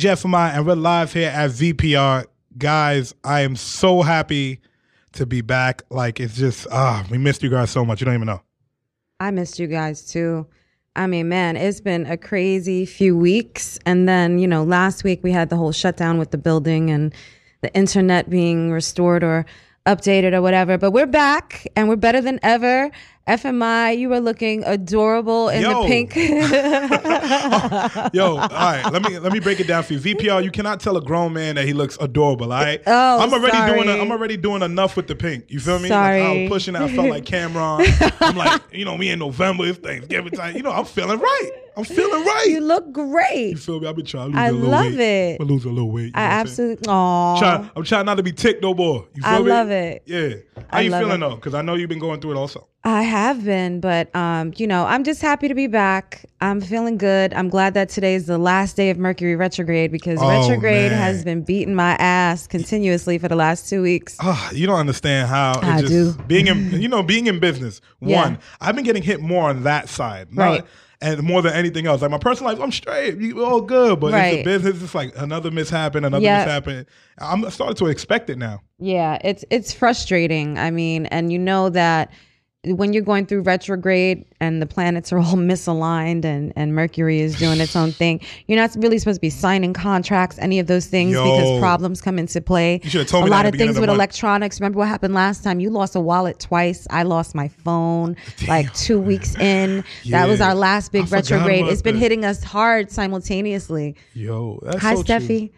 DJ FMI, and we're live here at VPR. Guys, I am so happy to be back. Like, it's just, ah, we missed you guys so much. You don't even know. I missed you guys too. I mean, man, it's been a crazy few weeks. And then, you know, last week we had the whole shutdown with the building and the internet being restored or updated or whatever. But we're back and we're better than ever. FMI, you were looking adorable in Yo. the pink. Oh, yo, all right, let me let me break it down for you. VPR, you cannot tell a grown man that he looks adorable, all right? Oh, I'm already doing sorry. a, I'm already doing enough with the pink. You feel me? Sorry. Like I was pushing it, I felt like Cameron. I'm like, you know, me in November, it's Thanksgiving time. You know, I'm feeling right. I'm feeling right. you look great. You feel me? I've been trying to lose I a little weight. I love weight. it. I'm lose a little weight. I absolutely. Aw. Try, I'm trying not to be ticked no more. You feel I me? love it. Yeah. How I you feeling it. though? Because I know you've been going through it also. I have been, but um, you know, I'm just happy to be back. I'm feeling good. I'm glad that today is the last day of Mercury retrograde because Oh, retrograde man. has been beating my ass continuously for the last two weeks. Ah, you don't understand how it I just do. being in you know being in business. Yeah. One, I've been getting hit more on that side, not- Right. And more than anything else, like my personal life, I'm straight, you all good. But it's Right. the business, it's like another mishap, another Yeah. mishap. I'm starting to expect it now. Yeah, it's it's frustrating. I mean, and you know that when you're going through retrograde and the planets are all misaligned and and Mercury is doing its own thing, you're not really supposed to be signing contracts, any of those things, Yo. because problems come into play. You should've told a me lot of things with month. electronics. Remember what happened last time? You lost a wallet twice. I lost my phone like two weeks in. That was our last big forgot retrograde. It's been that. hitting us hard simultaneously. Yo, that's Hi, so true. Steffi.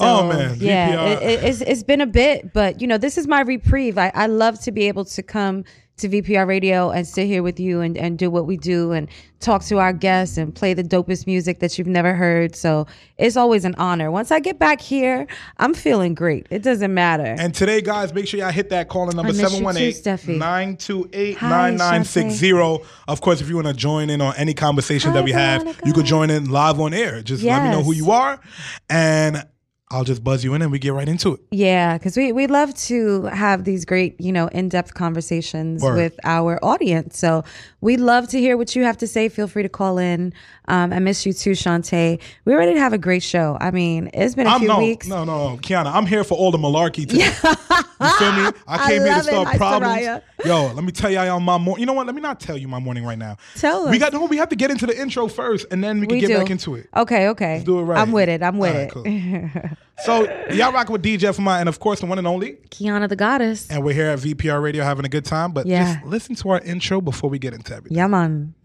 Oh, man, yeah, it, it- it's it's been a bit, but you know, this is my reprieve. I, I love to be able to come to VPR Radio and sit here with you and, and do what we do and talk to our guests and play the dopest music that you've never heard. So it's always an honor. Once I get back here, I'm feeling great. It doesn't matter. And today, guys, make sure y'all hit that calling number I miss you too, 718 Steffi. 928 9960. Of course, if you want to join in on any conversation that Hi, we have, you Veronica. could join in live on air. Just let me know who you are, and I'll just buzz you in and we get right into it. Yeah, because we, we love to have these great, you know, in depth conversations Word. with our audience. So we love to hear what you have to say. Feel free to call in. Um, I miss you too, Shantae. We're ready to have a great show. I mean, it's been a I'm few no, weeks. no, no, Qiana. I'm here for all the malarkey today. you feel me? I came here to. Hi, problems. Yo, let me tell y'all my morning. You know what? Let me not tell you my morning right now. Tell We us. got no. We have to get into the intro first, and then we can We get do. back into it. Okay, okay. Let's do it right. I'm with it. I'm with it. cool. So y'all rocking with DJ FMI, and of course the one and only. Qiana the Goddess. And we're here at VPR Radio having a good time. But Yeah. just listen to our intro before we get into everything. Yeah, man.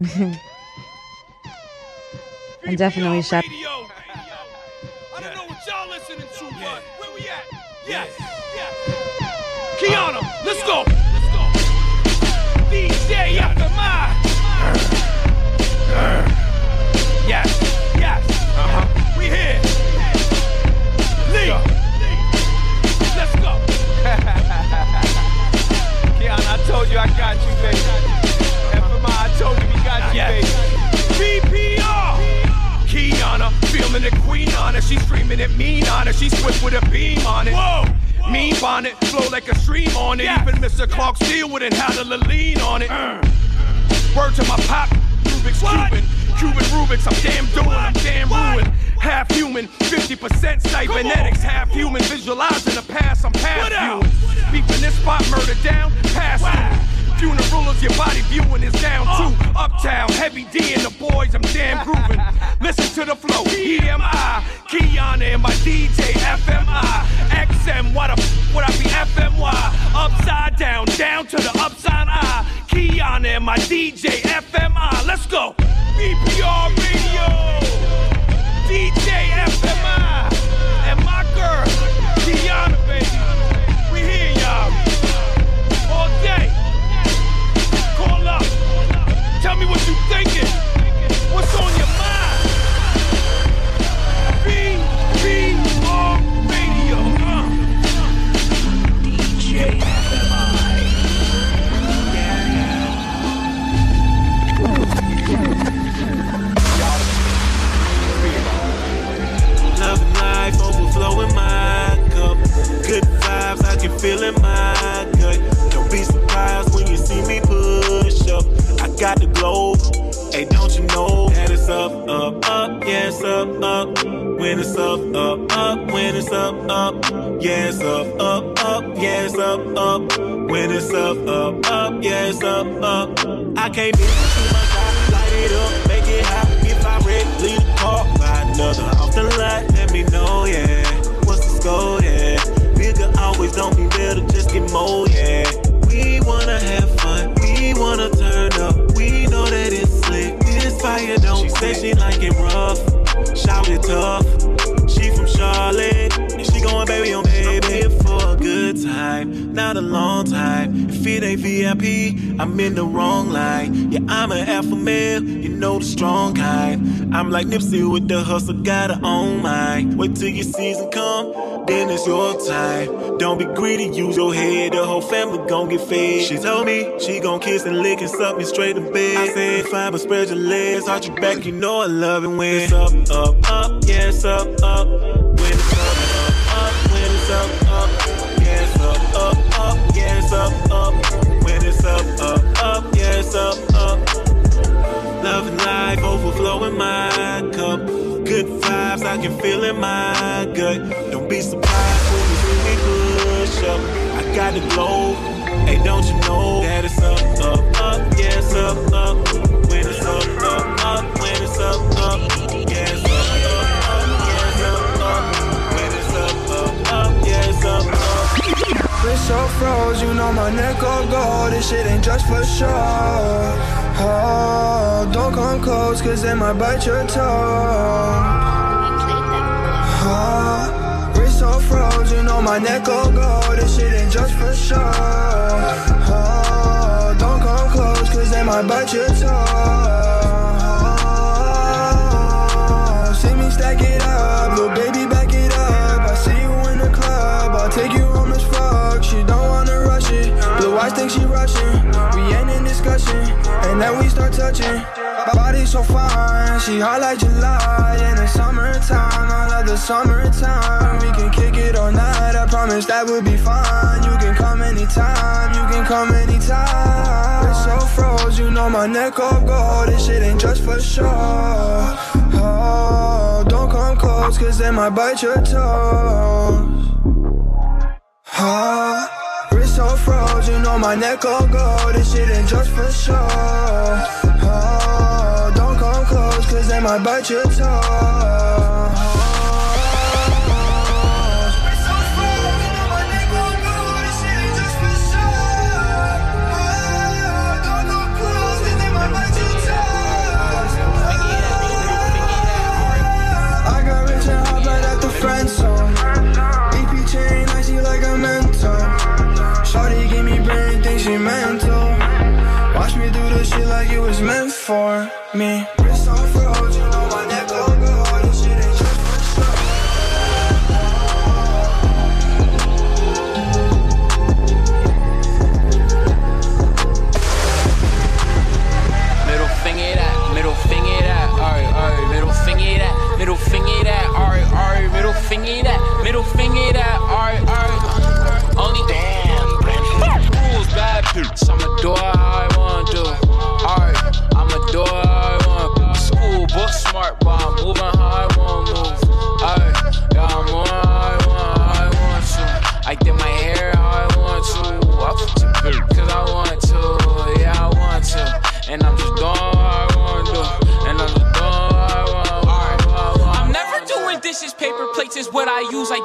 and definitely shout. Radio. I don't know what y'all listening to, but where we at? Yes, yes. Qiana, let's go. Let's go. DJ FMI. Yes, yes. You I got you, baby. FMI, I told you we got you, baby. VPR. Qiana, feeling the queen on her. She's screaming it mean on her. She's swift with a beam on it. Whoa. Mean bonnet, flow like a stream on it. Even Mr. Clark Steele wouldn't have the lean on it. Uh. Word to my pop, Rubik's Cuban. Cuban Rubik's, I'm damn doing, I'm damn hustle, gotta own mine. Wait till your season come, then it's your time. Don't be greedy, use your head, the whole family gon' get fed. She told me she gon' kiss and lick and suck me straight in bed. I said, fine, but spread your legs, arch your back, you know I love it when it's up, up, up, yeah, it's up, up, I can feel in my gut. Don't be surprised when you see me push up. I got the glow. Hey, don't you know that it's up, up, up? Yeah, it's up, up. When it's up, up, up. When it's up, up. Yeah, it's up, up. When it's up, up, up. Yeah, up, up. Wrist so froze, you know my neck all gold. This shit ain't just for show. Oh, don't come close, cause they might bite your toe. Froze, you know my neck all gold. This shit ain't just for show. Oh, don't come close, cause they might bite your toe. Oh, see me stack it up, little baby back it up. I see you in the club, I'll take you home as fuck. She don't wanna rush it, blue eyes think she rushing. We ain't in discussion, and then we start touching. Body so fine, she hot like July in the summertime. I love the summertime. We can kick it all night. I promise that would be fine. You can come anytime. You can come anytime. It's so froze, you know my neck all gold. This shit ain't just for show. Oh, don't come close, cause they might bite your toes. Oh, so froze, you know my neck all gold. This shit ain't just for show. Oh, come close, cause they might bite your toe.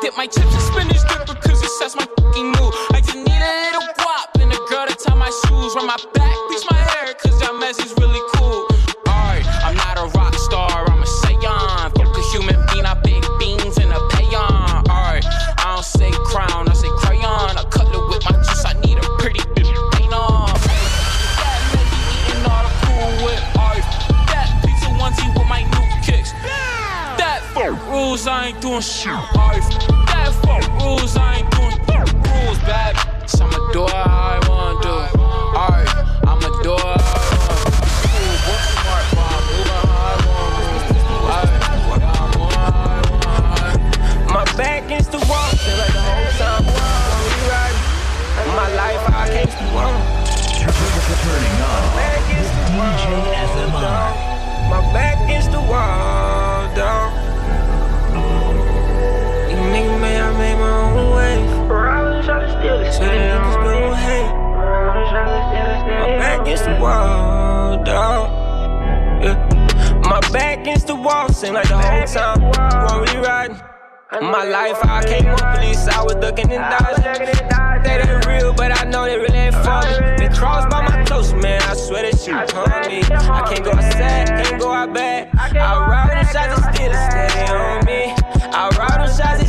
Dip my chips in spinach dipper cause it sets my fucking mood. I just need a little guap and a girl to tie my shoes. Run my back, bleach my hair cause that mess is really cool. Alright, I'm not a rock star, I'm a Saiyan. Fuck a human being, I big beans and a payon. Alright, I don't say crown, I say crayon. I cut it with my juice, I need a pretty bitch paint on. That Maggie eating all the that pizza onesie with my new kicks. That fuck rules, I ain't doing shit. Seem like the whole time, weren't really riding. My life, I came up police, I was ducking and dodging. They ain't real, but I know they really ain't funny. They crossed by my close, man, I swear that you hung me. I can't go outside, can't go out bad. I ride them shots and still stay on me. I ride them shots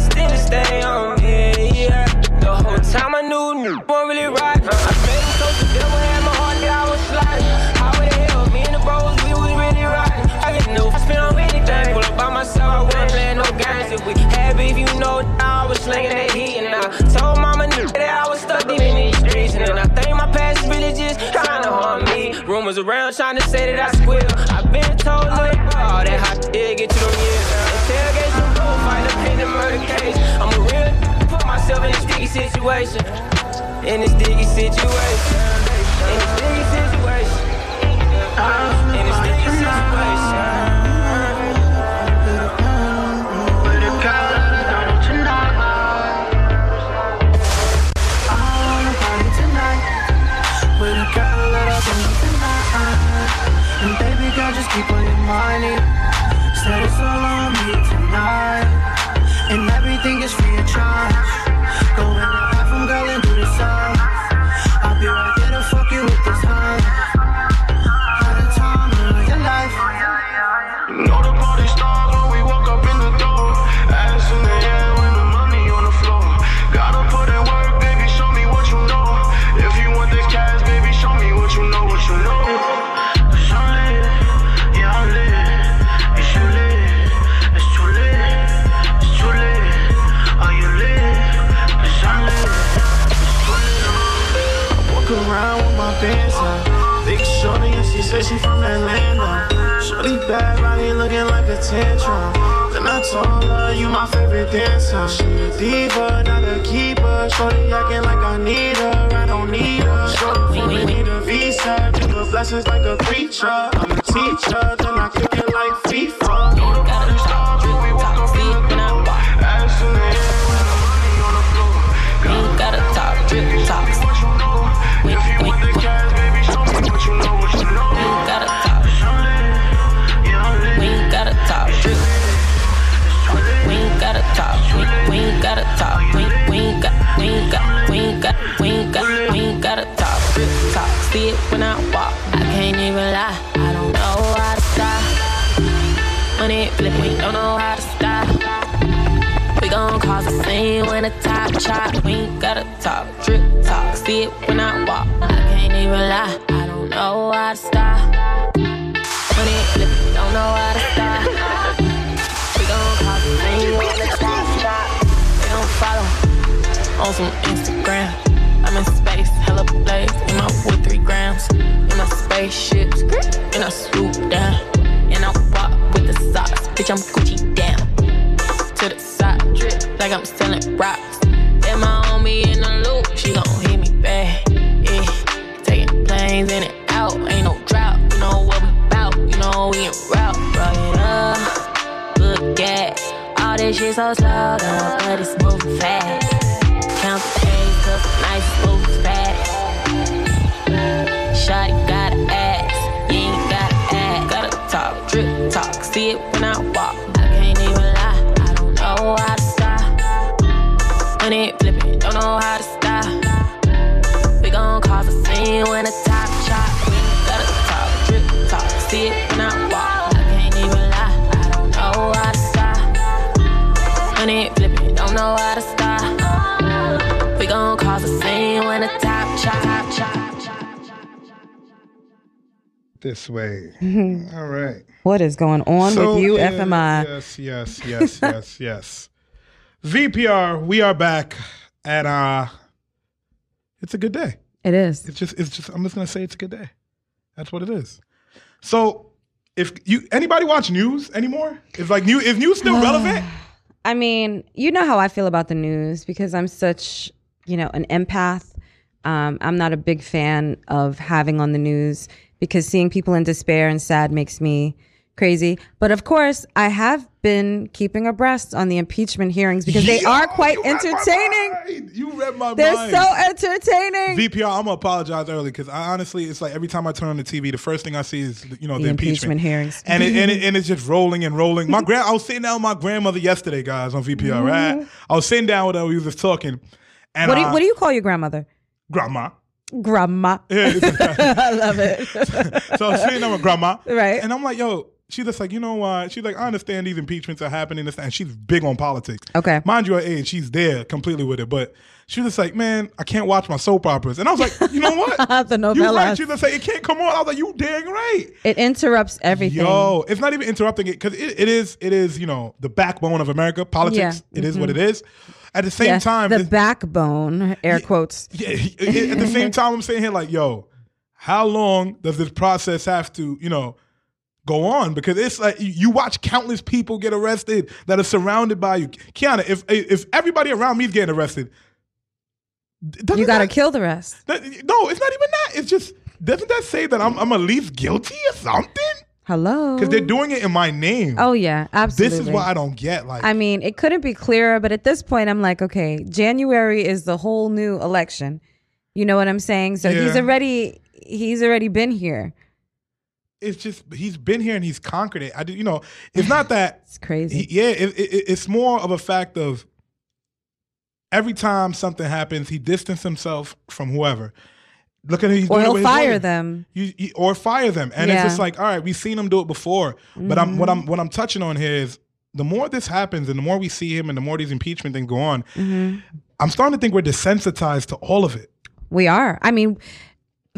believe you know that I was slinging that heat And I told mama that I was stuck deep in these streets. And I think my past really just kinda haunt me. Rumors around trying to say that I squeal. I've been told, look, all that hot shit get you them years Interrogates the bull, fight up in the murder case. I'm a real, put myself in a sticky situation. In a sticky situation. In a sticky situation. I'm. What is going on so with you, is, FMI? Yes, yes, yes, yes, yes. VPR, we are back, and uh, it's a good day. It is. It's just, it's just. I'm just gonna say it's a good day. That's what it is. So, if you anybody watch news anymore, if like new, if news still relevant. I mean, you know how I feel about the news because I'm such, you know, an empath. Um, I'm not a big fan of having on the news because seeing people in despair and sad makes me crazy. But of course, I have been keeping abreast on the impeachment hearings because they Yo, are quite you read my entertaining. mind. You read my They're mind. so entertaining. VPR, I'm gonna apologize early because I honestly, it's like every time I turn on the TV, the first thing I see is you know the, The impeachment. impeachment hearings. and it, and, it, and it's just rolling and rolling. My grand, I was sitting down with my grandmother yesterday, guys, on VPR. Right, I was sitting down with her. We was just talking. And Mm-hmm. what do you, uh, what do you call your grandmother? grandma? Grandma. Yeah, I love it. so I was sitting down with grandma, Right. And I'm like, yo. She's just like, you know what? She's like, I understand these impeachments are happening, and she's big on politics. Okay. Mind you, her age, she's there completely with it. But she was just like, man, I can't watch my soap operas. And I was like, you know what? The You right. novellas. She was like, it can't come on. I was like, you dang right. It interrupts everything. Yo, it's not even interrupting it because it, it is, it is, you know, the backbone of America. Politics, Yeah. Mm-hmm. it is what it is. At the same Yeah, time, the backbone, air quotes. yeah, at the same time, I'm saying here, like, yo, how long does this process have to, you know, go on? Because it's like you- watch countless people get arrested that are surrounded by you. Qiana, if if everybody around me is getting arrested, You got to kill the rest. that- no, it's not even that. It's just doesn't that say that I'm I'm at least guilty or something? Hello. Because they're doing it in my name. Oh yeah, absolutely. this is what I don't get. Like, I mean, it couldn't be clearer, but at this point, I'm like, okay, January is the whole new election. You know what I'm saying? So he's already he's already been here. It's just he's been here and he's conquered it. I do, you know, it's not that It's crazy. He, yeah, it, it, it's more of a fact of every time something happens, he distanced himself from whoever. Look at he's or doing he'll fire them. You, you- or fire them, and it's just like, all right, we've seen him do it before. But I'm what Mm-hmm. I'm what I'm touching on here is the more this happens, and the more we see him, and the more these impeachment things go on, Mm-hmm. I'm starting to think we're desensitized to all of it. We are. I mean,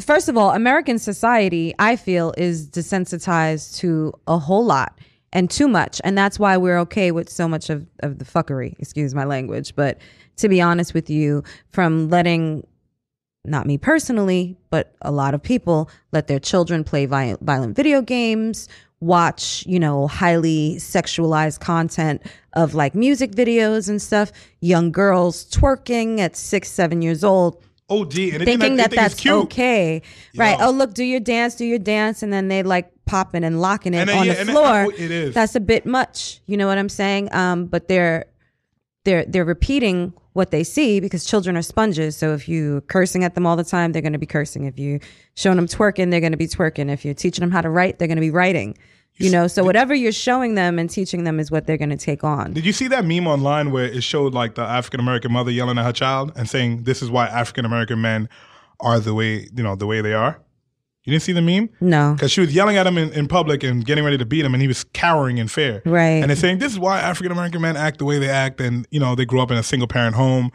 first of all, American society, I feel, is desensitized to a whole lot and too much. And that's why we're okay with so much of, of the fuckery, excuse my language. But to be honest with you, from letting, not me personally, but a lot of people let their children play vi- violent video games, watch, you know, highly sexualized content of like music videos and stuff, young girls twerking at six, seven years old OD, and thinking think that think that's cute. okay, right? Yo. Oh, look, do your dance, do your dance, and then they like popping and locking it And then, on yeah, the and then- floor. oh, it is. That's a bit much. You know what I'm saying? Um, but they're they're they're repeating what they see because children are sponges. So if you cursing at them all the time, they're going to be cursing. If you showing them twerking, they're going to be twerking. If you're teaching them how to write, they're going to be writing. You know, so whatever you're showing them and teaching them is what they're going to take on. Did you see that meme online where it showed like the African American mother yelling at her child and saying, "This is why African American men are the way you know the way they are"? You didn't see the meme? No. Because she was yelling at him in, in public and getting ready to beat him, and he was cowering in fear. Right. And they're saying, "This is why African American men act the way they act," and you know they grew up in a single parent home.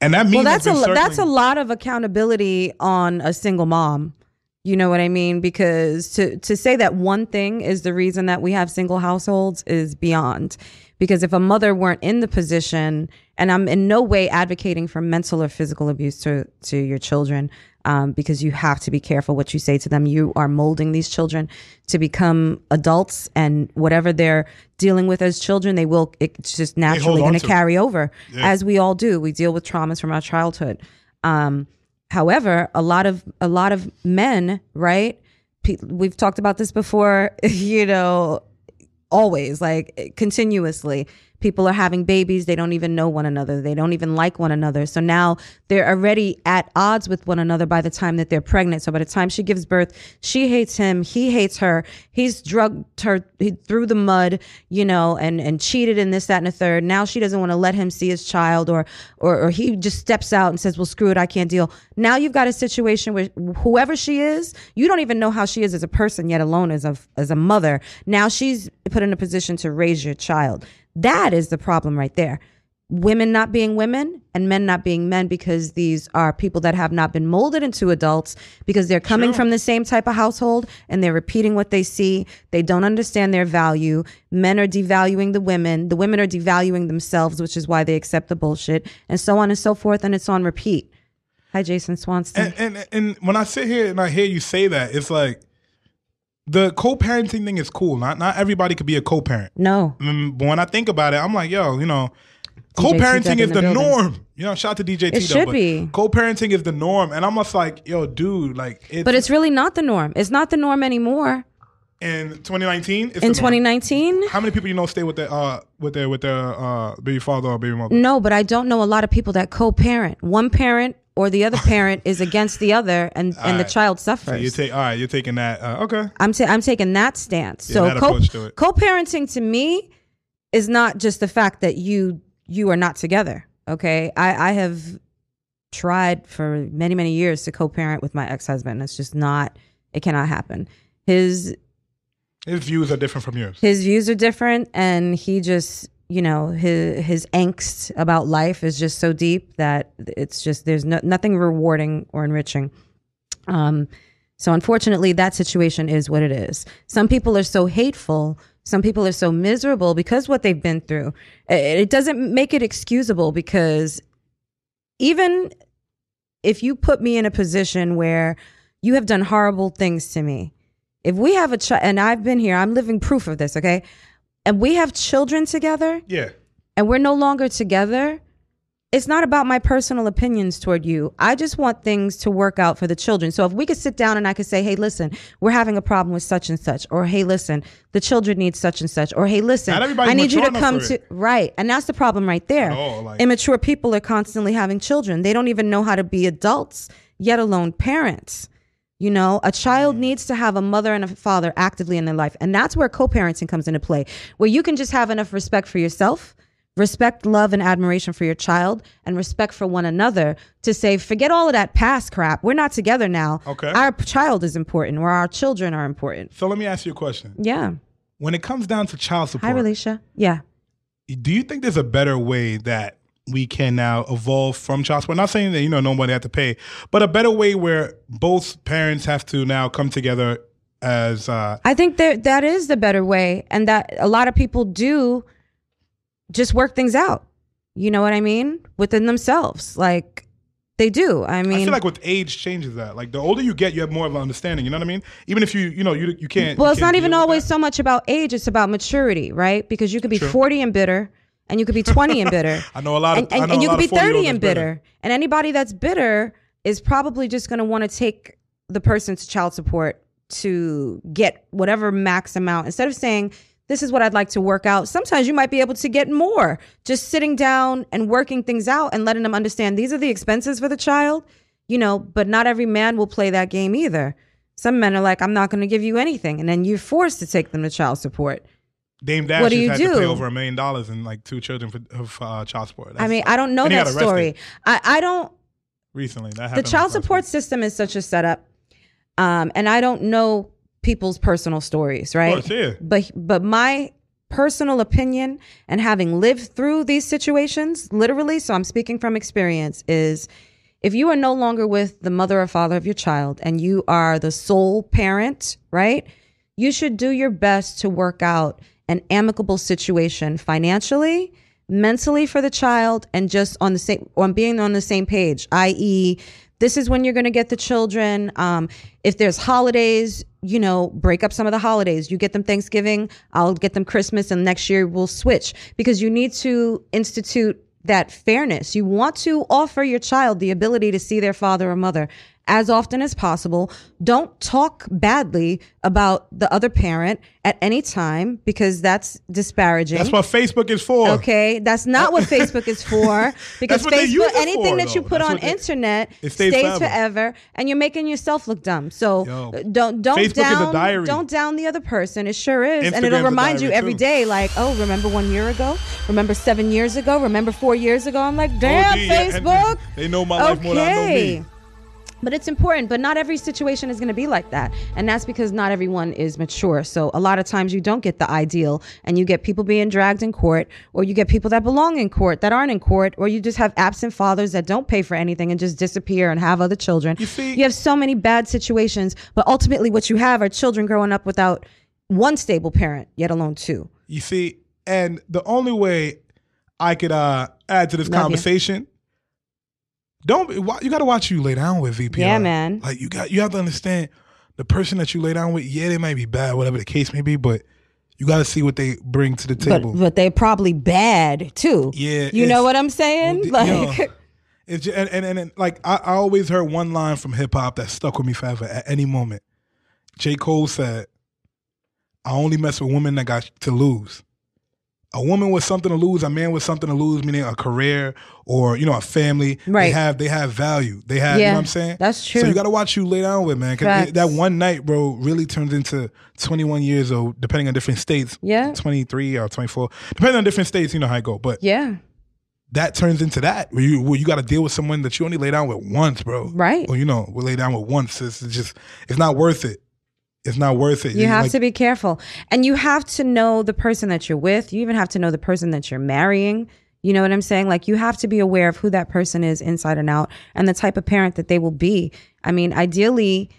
And that meme well that's a that's a lot of accountability on a single mom you know what i mean? Because to to say that one thing is the reason that we have single households is beyond. Because if a mother weren't in the position and i'm in no way advocating for mental or physical abuse to to your children um, because you have to be careful what you say to them. You are molding these children to become adults and whatever they're dealing with as children they will it's just naturally going to carry over as we all do. We deal with traumas from our childhood. Um, however a lot of a lot of men right we've talked about this before you know always like continuously people are having babies. They don't even know one another. They don't even like one another. So now they're already at odds with one another by the time that they're pregnant. So by the time she gives birth she hates him. He hates her. He's drugged her he, through the mud you know and and cheated in this that and the third. Now she doesn't want to let him see his child or or or he just steps out and says well screw it. I can't deal. Now you've got a situation where whoever she is you don't even know how she is as a person yet alone as a as a mother. Now she's put in a position to raise your child that is the problem right there women not being women and men not being men because these are people that have not been molded into adults because they're coming from the same type of household and they're repeating what they see. They don't understand their value. Men are devaluing the women. The women are devaluing themselves, which is why they accept the bullshit and so on and so forth. And it's on repeat. Hi, Jason Swanston. And, and and when I sit here and I hear you say that, it's like the co-parenting thing is cool. Not not everybody could be a co-parent. no. Mm, But when I think about it, I'm like, yo, you know, co-parenting is the, the norm. You know, shout out to DJ T. It should be. Co-parenting is the norm, and I'm just like, yo, dude, like, it's, But it's really not the norm. It's not the norm anymore. In 2019, it's in 2019. How many people you know stay with their uh with their with their uh baby father or baby mother? No, but I don't know a lot of people that co-parent. One parent or the other parent is against the other, and and the right. child So suffers. you take all right. You're taking that. Uh, okay. I'm ta- I'm taking that stance. Yeah, so that it. co-parenting to me is not just the fact that you you are not together. Okay, I I have tried for many many years to co-parent with my ex-husband. It's just not. It cannot happen. His His views are different from yours. his views are different and he just you know his his angst about life is just so deep that it's just there's no, nothing rewarding or enriching. Um so unfortunately that situation is what it is. Some people are so hateful. Some people are so miserable because what they've been through. It, doesn't make it excusable because even if you put me in a position where you have done horrible things to me if we have a child and i've been here i'm living proof of this okay and we have children together Yeah. and we're no longer together it's not about my personal opinions toward you. I just want things to work out for the children. So if we could sit down and i could say hey listen we're having a problem with such and such or hey listen the children need such and such or hey listen i need you to come to right and that's the problem right there. All, like- immature people are constantly having children. They don't even know how to be adults yet alone parents you know, a child Mm. needs to have a mother and a father actively in their life. And that's where co parenting comes into play, where you can just have enough respect for yourself, respect, love, and admiration for your child, and respect for one another to say, forget all of that past crap. We're not together now. Okay. Our child is important, or our children are important. So let me ask you a question. Yeah. When it comes down to child support, Hi, Relisha. Yeah. do you think there's a better way that we can now evolve from child support? Not saying that you know nobody have to pay, but a better way where both parents have to now come together as uh, I think that that is the better way, and that a lot of people do just work things out. You know what I mean? Within themselves. Like they do. I mean, I feel like with age changes that. Like the older you get, you have more of an understanding. You know what I mean? Even if you you know you you can't. well, you it's can't not even always so much about age, it's about maturity, right? Because you could be True. 40 and bitter, and you could be 20 and bitter. I know a lot of and, and, and you could be 30 and that's bitter. And anybody that's bitter is probably just going to want to take the person's child support to get whatever max amount instead of saying this is what I'd like to work out. Sometimes you might be able to get more just sitting down and working things out and letting them understand these are the expenses for the child, you know, but not every man will play that game either. Some men are like, I'm not going to give you anything. And then you're forced to take them to child support. Dame Dash What do you had to pay do? over a million dollars and like two children for of uh, child support. I That's- mean, I don't know that story. I, I don't, recently. That the child support week. system is such a setup um and i don't know people's personal stories right course, yeah. but but my personal opinion and having lived through these situations literally so i'm speaking from experience is if you are no longer with the mother or father of your child and you are the sole parent right you should do your best to work out an amicable situation financially mentally for the child and just on the same on being on the same page i.e this is when you're going to get the children. Um, if there's holidays you know break up some of the holidays. You get them thanksgiving i'll get them christmas and next year we'll switch. Because you need to institute that fairness. You want to offer your child the ability to see their father or mother as often as possible. Don't talk badly about the other parent at any time because that's disparaging. That's what Facebook is for. Okay, that's not what Facebook is for. Because what they use Facebook, anything for, that you put That's on they- internet stays, stays forever. forever. and you're making yourself look dumb. So Yo, uh, don't don't Facebook down don't down the other person. It sure is, and it'll remind you every too. day. Like, oh, remember one year ago? Remember seven years ago? Remember four years ago? I'm like, damn, yeah, and Facebook. They know my life more than I know me. But it's important, but not every situation is going to be like that. And that's because not everyone is mature. So a lot of times you don't get the ideal and you get people being dragged in court or you get people that belong in court that aren't in court or you just have absent fathers that don't pay for anything and just disappear and have other children. You see- you have so many bad situations, but ultimately what you have are children growing up without one stable parent, yet alone two. You see, and the only way I could uh, add to this Love conversation, don't be, you got to watch who you lay down with VP. Yeah, man. Like you got you have to understand the person that you lay down with. Yeah, they might be bad, whatever the case may be, but you got to see what they bring to the table. but they're probably bad too. Yeah, You know what I'm saying? Well, like yo, It's just, and, and, and, and, like I, I always heard one line from hip hop that stuck with me forever. At any moment, J Cole said, I only mess with women that got to lose. A woman with something to lose, a man with something to lose, meaning a career or you know a family. Right. They have they have value. They have you Yeah, know what I'm saying. that's true. So you got to watch who you lay down with, man. 'cause it- that one night, bro, really turns into 21 years old, depending on different states. Yeah. 23 or 24, depending on different states. You know how I go, but Yeah. that turns into that where you where you got to deal with someone that you only lay down with once, bro. Right. Or you know, we lay down with once. It's just it's not worth it. It's not worth it. You have Like, to be careful. And you have to know the person that you're with. You even have to know the person that you're marrying. You know what I'm saying? Like you have to be aware of who that person is inside and out and the type of parent that they will be. I mean, ideally,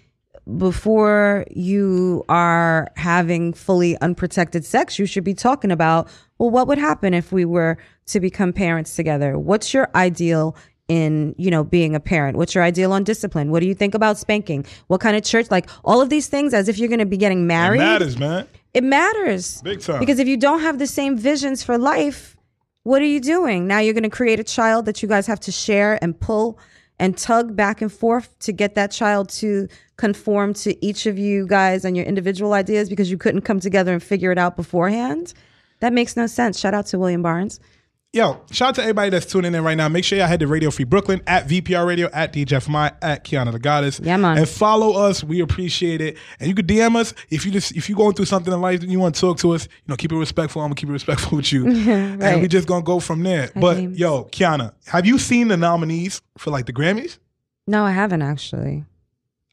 before you are having fully unprotected sex, you should be talking about, well, what would happen if we were to become parents together? What's your ideal in, you know, being a parent? What's your ideal on discipline? What do you think about spanking? What kind of church? Like all of these things as if you're going to be getting married. it matters, man. It matters. Big time. Because if you don't have the same visions for life, what are you doing? Now you're going to create a child that you guys have to share and pull and tug back and forth to get that child to conform to each of you guys and your individual ideas because you couldn't come together and figure it out beforehand. That makes no sense. Shout out to William Barnes. Yo, shout out to everybody that's tuning in right now. Make sure y'all head to Radio Free Brooklyn at VPR Radio at DJFMI at Qiana the Goddess. Yeah, man. And follow us. We appreciate it. And you can DM us if you just if you going through something in life and you want to talk to us. You know, keep it respectful. I'm gonna keep it respectful with you. And Right. we just gonna go from there. but yo, Qiana, have you seen the nominees for like the Grammys? No, I haven't actually.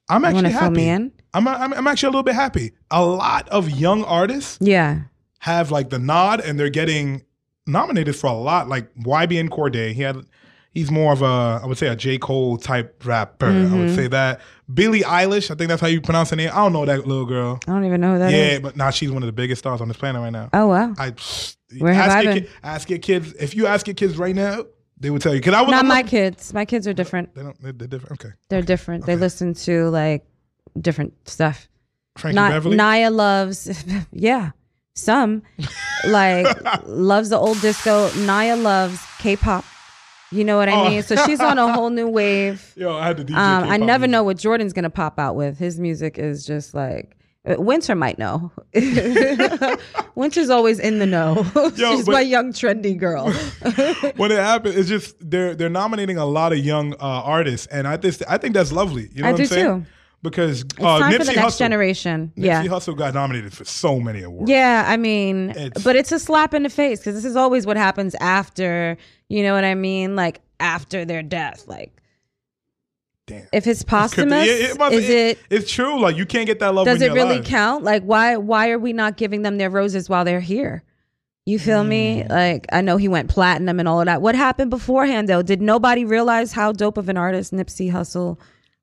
I'm You actually to fill happy. me in? I'm, I'm I'm actually a little bit happy. A lot of young artists Yeah. have like the nod and they're getting nominated for a lot. Like YBN Cordae, he had he's more of a I would say a J. Cole type rapper. I Mm-hmm. would say that. Billie Eilish, I think that's how you pronounce her name. I don't know that little girl. I don't even know who that is. yeah, but now she's one of the biggest stars on this planet right now. Oh, wow. I Where have ask I been? ask your kids if you ask your kids right now, they would tell you. Cause I was Not I'm my not- kids. My kids are different. They don't. They're, they're different. Okay. They're different. They listen to like different stuff. Frankie Ni- Beverly. Naya loves, yeah, some like loves the old disco. Naya loves K-pop. You know what I Oh. mean? So she's on a whole new wave. Yo, I had to DJ. Um, I never music. know what Jordan's gonna pop out with. His music is just like uh, Winter might know. Winter's always in the know. Yo, she's but- my young trendy girl. when it happened, it's just they're they're nominating a lot of young uh, artists, and I think I think that's lovely. You know I what do I'm saying? too. Because It's uh, time Nipsey for the next Hussle, generation. Nipsey yeah. Hussle got nominated for so many awards. Yeah, I mean, It's- but it's a slap in the face because this is always what happens after, you know what I mean? Like after their death. Like Damn. if it's posthumous, it must- is it, It's true. Like you can't get that love. does it really alive. count? Like why why are we not giving them their roses while they're here? You feel me? Mm. Like I know he went platinum and all of that. What happened beforehand though? Did nobody realize how dope of an artist Nipsey Hussle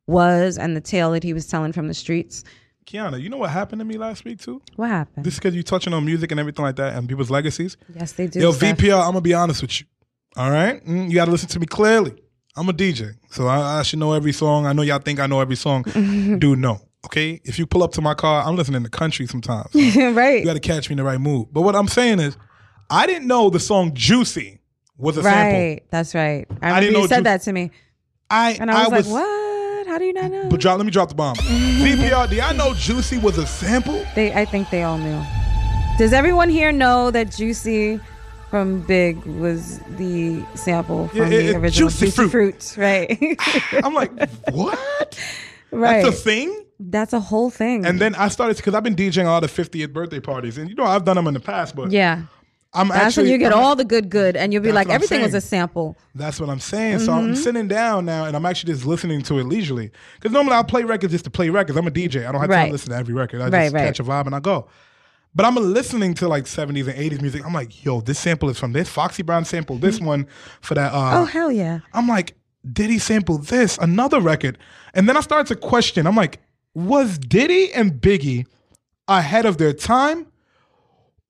was and the tale that he was telling from the streets? Qiana, you know what happened to me last week too? What happened? This is because you're touching on music and everything like that, and people's legacies. yes, they do. Yo, Steph. VPR, I'm gonna be honest with you. All right, Mm, you got to listen to me clearly. I'm a DJ, so I, I should know every song. I know y'all think I know every song. Dude, no. Okay, if you pull up to my car, I'm listening to country sometimes. You right. You got to catch me in the right mood. But what I'm saying is, I didn't know the song "Juicy" was a sample. Right. That's right. I, I didn't you know said Ju- that to me. I And I was, like, what? How do you not know? But drop, let me drop the bomb. VPR, do y'all know "Juicy" was a sample? They, I think they all knew. Does everyone here know that Juicy from Big was the sample from Yeah, the it- it- original Juicy Juicy, Fruit. Fruit? Right. I'm like, what? right. That's a thing. That's a whole thing. And then I started because I've been DJing a lot of 50th birthday parties, and you know I've done them in the past, but yeah. I'm That's actually when you get I'm- all the good, good, and you'll be like, everything was a sample. That's what I'm saying. So Mm-hmm. I'm sitting down now, and I'm actually just listening to it leisurely. Because normally I'll play records just to play records. I'm a DJ. I don't have time Right. to listen to every record. I Right, just right. catch a vibe and I go. But I'm listening to like 70s and 80s music. I'm like, yo, this sample is from this. Foxy Brown sample, this one for that. Uh, Oh, hell yeah. I'm like, Diddy sample this, another record. And then I started to question. I'm like, was Diddy and Biggie ahead of their time?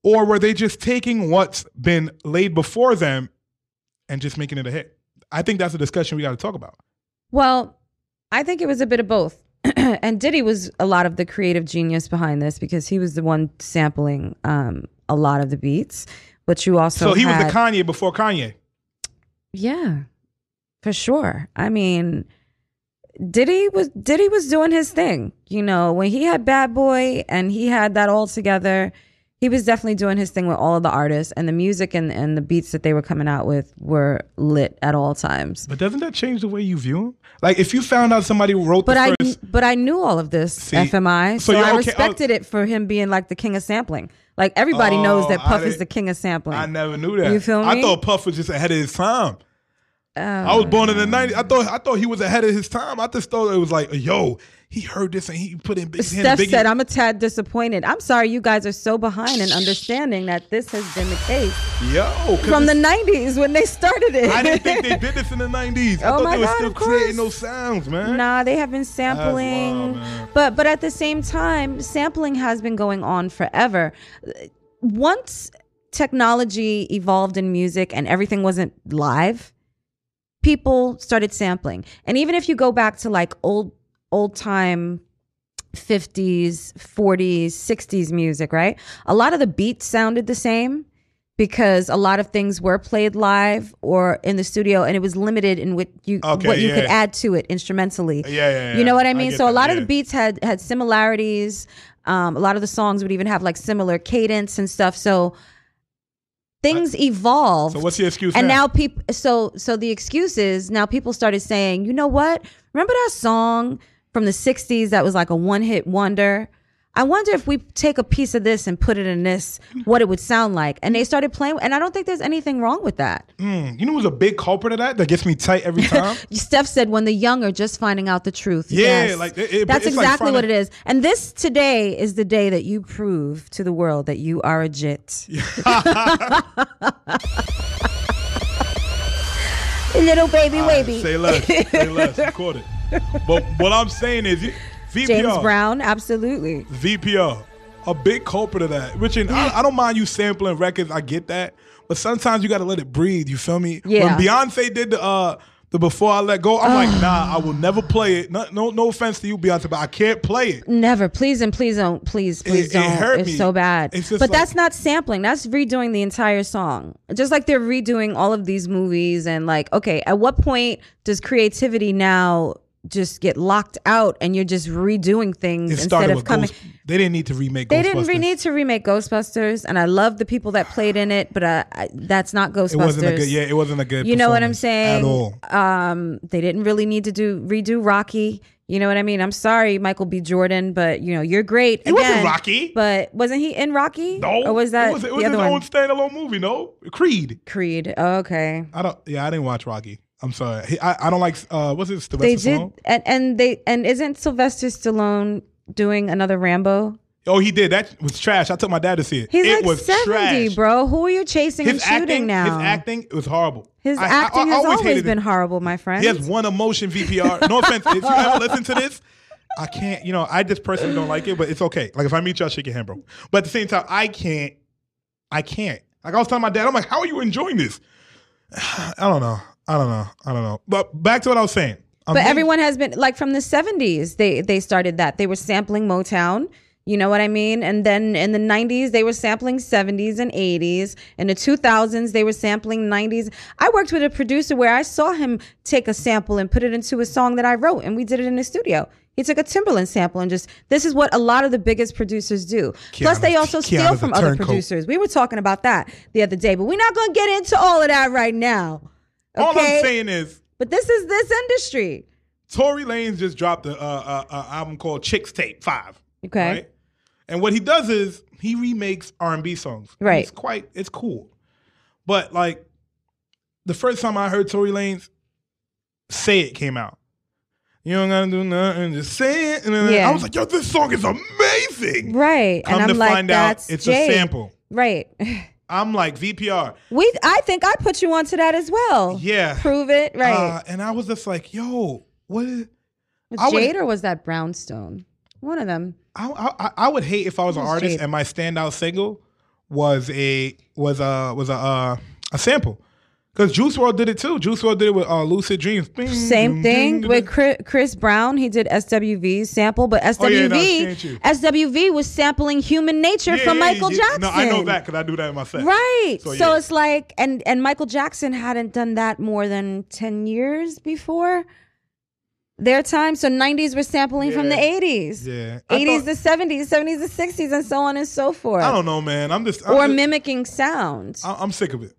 Or were they just taking what's been laid before them and just making it a hit? I think that's a discussion we got to talk about. Well, I think it was a bit of both. and Diddy was a lot of the creative genius behind this because he was the one sampling um, a lot of the beats. But you also So, he was the Kanye before Kanye. Yeah, for sure. I mean, Diddy was Diddy was doing his thing. You know, when he had Bad Boy and he had that all together, he was definitely doing his thing with all of the artists and the music and, and the beats that they were coming out with were lit at all times. But doesn't that change the way you view him? Like if you found out somebody wrote But the I first, but I knew all of this See, FMI, so so, I okay- oh. respected uh, it for him being like the king of sampling. Like everybody knows Oh, that Puff is the king of sampling. I never knew that. You feel me? I thought Puff was just ahead of his time. Oh, I was born in the um, '90s. I thought I thought he was ahead of his time. I just thought it was like, yo, he heard this and he put in big. Steph said, "I'm a tad disappointed. I'm sorry, you guys are so behind in understanding that this has been the case yo from the '90s when they started it. I didn't think they did this in the '90s. I Oh thought my they were God, still creating those sounds, man. Nah, they have been sampling, wild, but but at the same time, sampling has been going on forever. Once technology evolved in music and everything wasn't live, people started sampling. And even if you go back to like old old time 50s, 40s, 60s music, right? A lot of the beats sounded the same because a lot of things were played live or in the studio and it was limited in what you Okay, what you could yeah. add to it instrumentally. Yeah, yeah, yeah. You know what I I mean? get so a that, lot of yeah. the beats had had similarities. Um, a lot of the songs would even have like similar cadence and stuff. So things evolved. So what's your excuse And now? now people so so the excuse is now people started saying, you know what? Remember that song from the 60s that was like a one-hit wonder? I wonder if we take a piece of this and put it in this, what it would sound like. And they started playing, and I don't think there's anything wrong with that. Mm, you know who's a big culprit of that? That gets me tight every time. Steph said, when the young are just finding out the truth. Yeah, Yes. like, it- it- that's it's like exactly what it is. And this today is the day that you prove to the world that you are a jit. Little baby, right, baby. Say less. Say less. Record it. But what I'm saying is, VPR. James Brown, absolutely. VPR, a big culprit of that. Richard, I, I don't mind you sampling records. I get that, but sometimes you got to let it breathe. You feel me? Yeah. When Beyonce did the uh, the Before I Let Go, I'm like, nah, I will never play it. No, no, no offense to you, Beyonce, but I can't play it. Never, please and please don't, please, please it don't. hurt it's me. so bad. But like- that's not sampling. That's redoing the entire song. Just like they're redoing all of these movies and like, okay, at what point does creativity now just get locked out and you're just redoing things It instead of coming? Ghost. They didn't need to remake. They didn't re- need to remake Ghostbusters, and I love the people that played in it, but uh, I, that's not Ghostbusters. It wasn't a good. Yeah, it wasn't a good. You know what I'm saying? At all. Um, they didn't really need to do redo Rocky. You know what I mean? I'm sorry, Michael B. Jordan, but you know you're great. He wasn't Rocky. but wasn't he in Rocky? No, or was that It was, it was his one? own standalone movie. No, Creed. Creed. Oh, okay. I don't. Yeah, I didn't watch Rocky. I'm sorry. He, I, I don't like. Uh, what's it? Sylvester They did, Stallone? and, and they and isn't Sylvester Stallone doing another Rambo? Oh, he did. That was trash. I took my dad to see it. He's it like was 70, trash. bro. Who are you chasing and His shooting acting, now? his acting, was horrible. His I- I- acting I has always always been it. horrible, my friend. He has one emotion VPR. No offense. If you ever listen to this, I can't, you know, I just personally don't like it, but it's okay. Like if I meet you, I'll shake your hand, bro. But at the same time, I can't, I can't. Like I was telling my dad, I'm like, how are you enjoying this? I don't know. I don't know. I don't know. But back to what I was saying. I'm but being- everyone has been like from the 70s they they started that they were sampling motown you know what i mean and then in the 90s they were sampling 70s and 80s in the 2000s they were sampling 90s i worked with a producer where i saw him take a sample and put it into a song that i wrote and we did it in the studio he took a Timbaland sample and just this is what a lot of the biggest producers do. Plus, they also steal from other producers. We were talking about that the other day, but we're not going to get into all of that right now. All Okay? I'm saying is, But this is this industry. Tory Lanez just dropped a, uh, uh, uh, album called Chixtape Five. Okay. Right? And what he does is he remakes R and B songs. Right. It's quite it's cool. But like the first time I heard Tory Lanez say it came out. You don't gotta do nothing, just say it. And then Yeah. I was like, yo, this song is amazing. Right. Come and I'm to like, find out that's it's Jay. a sample. Right. I'm like VPR. We I think I put you onto that as well. Yeah. Prove it. Right. Uh, and I was just like, yo, what is was I would- Jade or was that Brownstone? One of them. I, I I would hate if I was an artist Jade? and my standout single was a was a was a uh, a sample. Because Juice WRLD did it too. Juice WRLD did it with uh, Lucid Dreams. Bing, Same ding, thing ding, with. Chris, Chris Brown. He did SWV's sample, but Oh, yeah, no, SWV? SWV was sampling Human Nature Yeah, from yeah, Michael yeah. Jackson. No, I know that because I do that in my set. Right. So, So, yeah. it's like and and Michael Jackson hadn't done that more than 10 years before. their time. So 90s were sampling from the 80s. Yeah. 80s thought- the 70s, 70s the 60s, and so on and so forth. I don't know, man. I'm just. I'm or just- mimicking sound. I- I'm sick of it.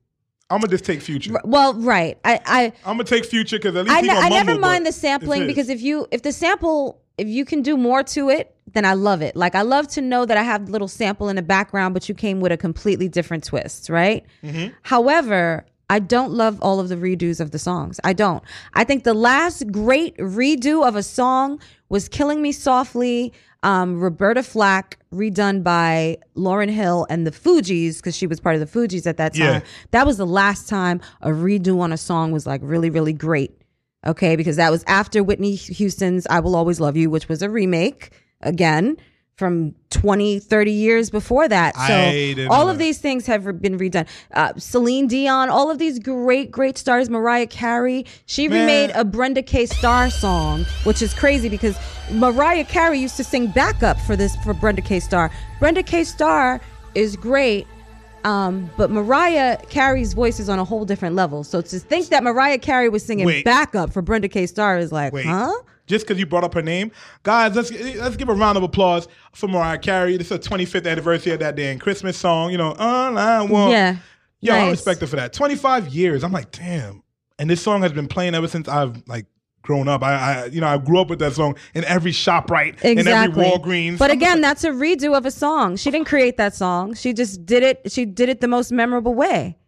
I'm gonna just take future. well, right. I, I I'm gonna take future because at least I, he ne- gonna I never mumble, mind but the sampling it's his. because if you if the sample if you can do more to it, then I love it. Like I love to know that I have a little sample in the background, but you came with a completely different twist, right? Mm-hmm. However, I don't love all of the redos of the songs. I don't. I think the last great redo of a song was "Killing Me Softly." Um, Roberta Flack redone by Lauryn Hill and the Fugees because she was part of the Fugees at that time. Yeah. That was the last time a redo on a song was like really, really great. Okay, because that was after Whitney Houston's I Will Always Love You, which was a remake again from 20, 30 years before that. So all of these things have been redone. Uh, Celine Dion, all of these great, great stars. Mariah Carey, she Man. remade a Brenda K. Starr song, which is crazy because Mariah Carey used to sing backup for this for Brenda K. Starr. Brenda K. Starr is great. Um, but Mariah Carey's voice is on a whole different level. So to think that Mariah Carey was singing Wait. backup for Brenda K. Starr is like, Wait. huh? Just because you brought up her name, guys, let's let's give a round of applause for Mariah Carey. This is the 25th anniversary of that damn Christmas song. You know, all I want. Yeah. Yo, I respect her for that. 25 years. I'm like, damn. And this song has been playing ever since I've like grown up. I, I you know, I grew up with that song in every shop right, in every Walgreens. But again, like, that's a redo of a song. She didn't create that song. She just did it. She did it the most memorable way,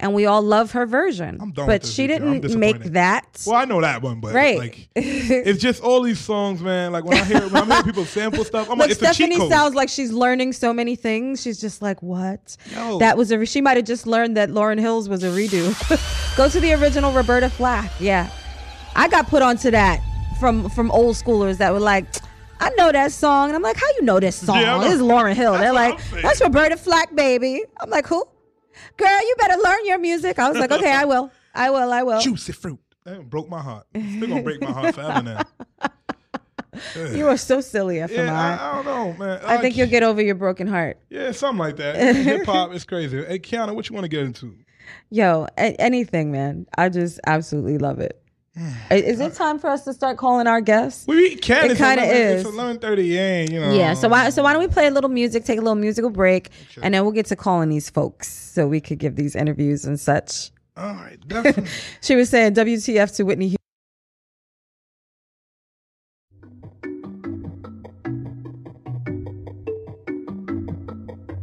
and we all love her version. I'm done but she didn't make that. well, I know that one, but Right. like, it's just all these songs, man. Like when I hear when I'm hearing people sample stuff, I'm Look, like, it's Stephanie sounds like she's learning so many things. She's just like, what? Yo. That was a. Re- she might have just learned that Lauryn Hills was a redo. Go to the original Roberta Flack. Yeah, I got put onto that from from old schoolers that were like. I know that song, and I'm like, "How you know this song? Yeah, I this is Lauryn Hill." They're like, "That's Roberta Flack, baby." I'm like, "Who? Girl, you better learn your music." I was like, "Okay, I will. I will. I will." juicy fruit. That broke my heart. It's gonna break my heart forever now. You are so silly, FMI. Yeah, I, I don't know, man. I think you'll get over your broken heart. Yeah, something like that. Hip hop is crazy. Hey, Qiana, what you want to get into? Yo, a- anything, man. I just absolutely love it. I- Is it time for us to start calling our guests? We can. It kinda is. It's eleven thirty. Yeah, you know. Yeah. So why? So why don't we play a little music, take a little musical break, and then we'll get to calling these folks so we could give these interviews and such. All right, definitely. She was saying WTF to Whitney. Houston.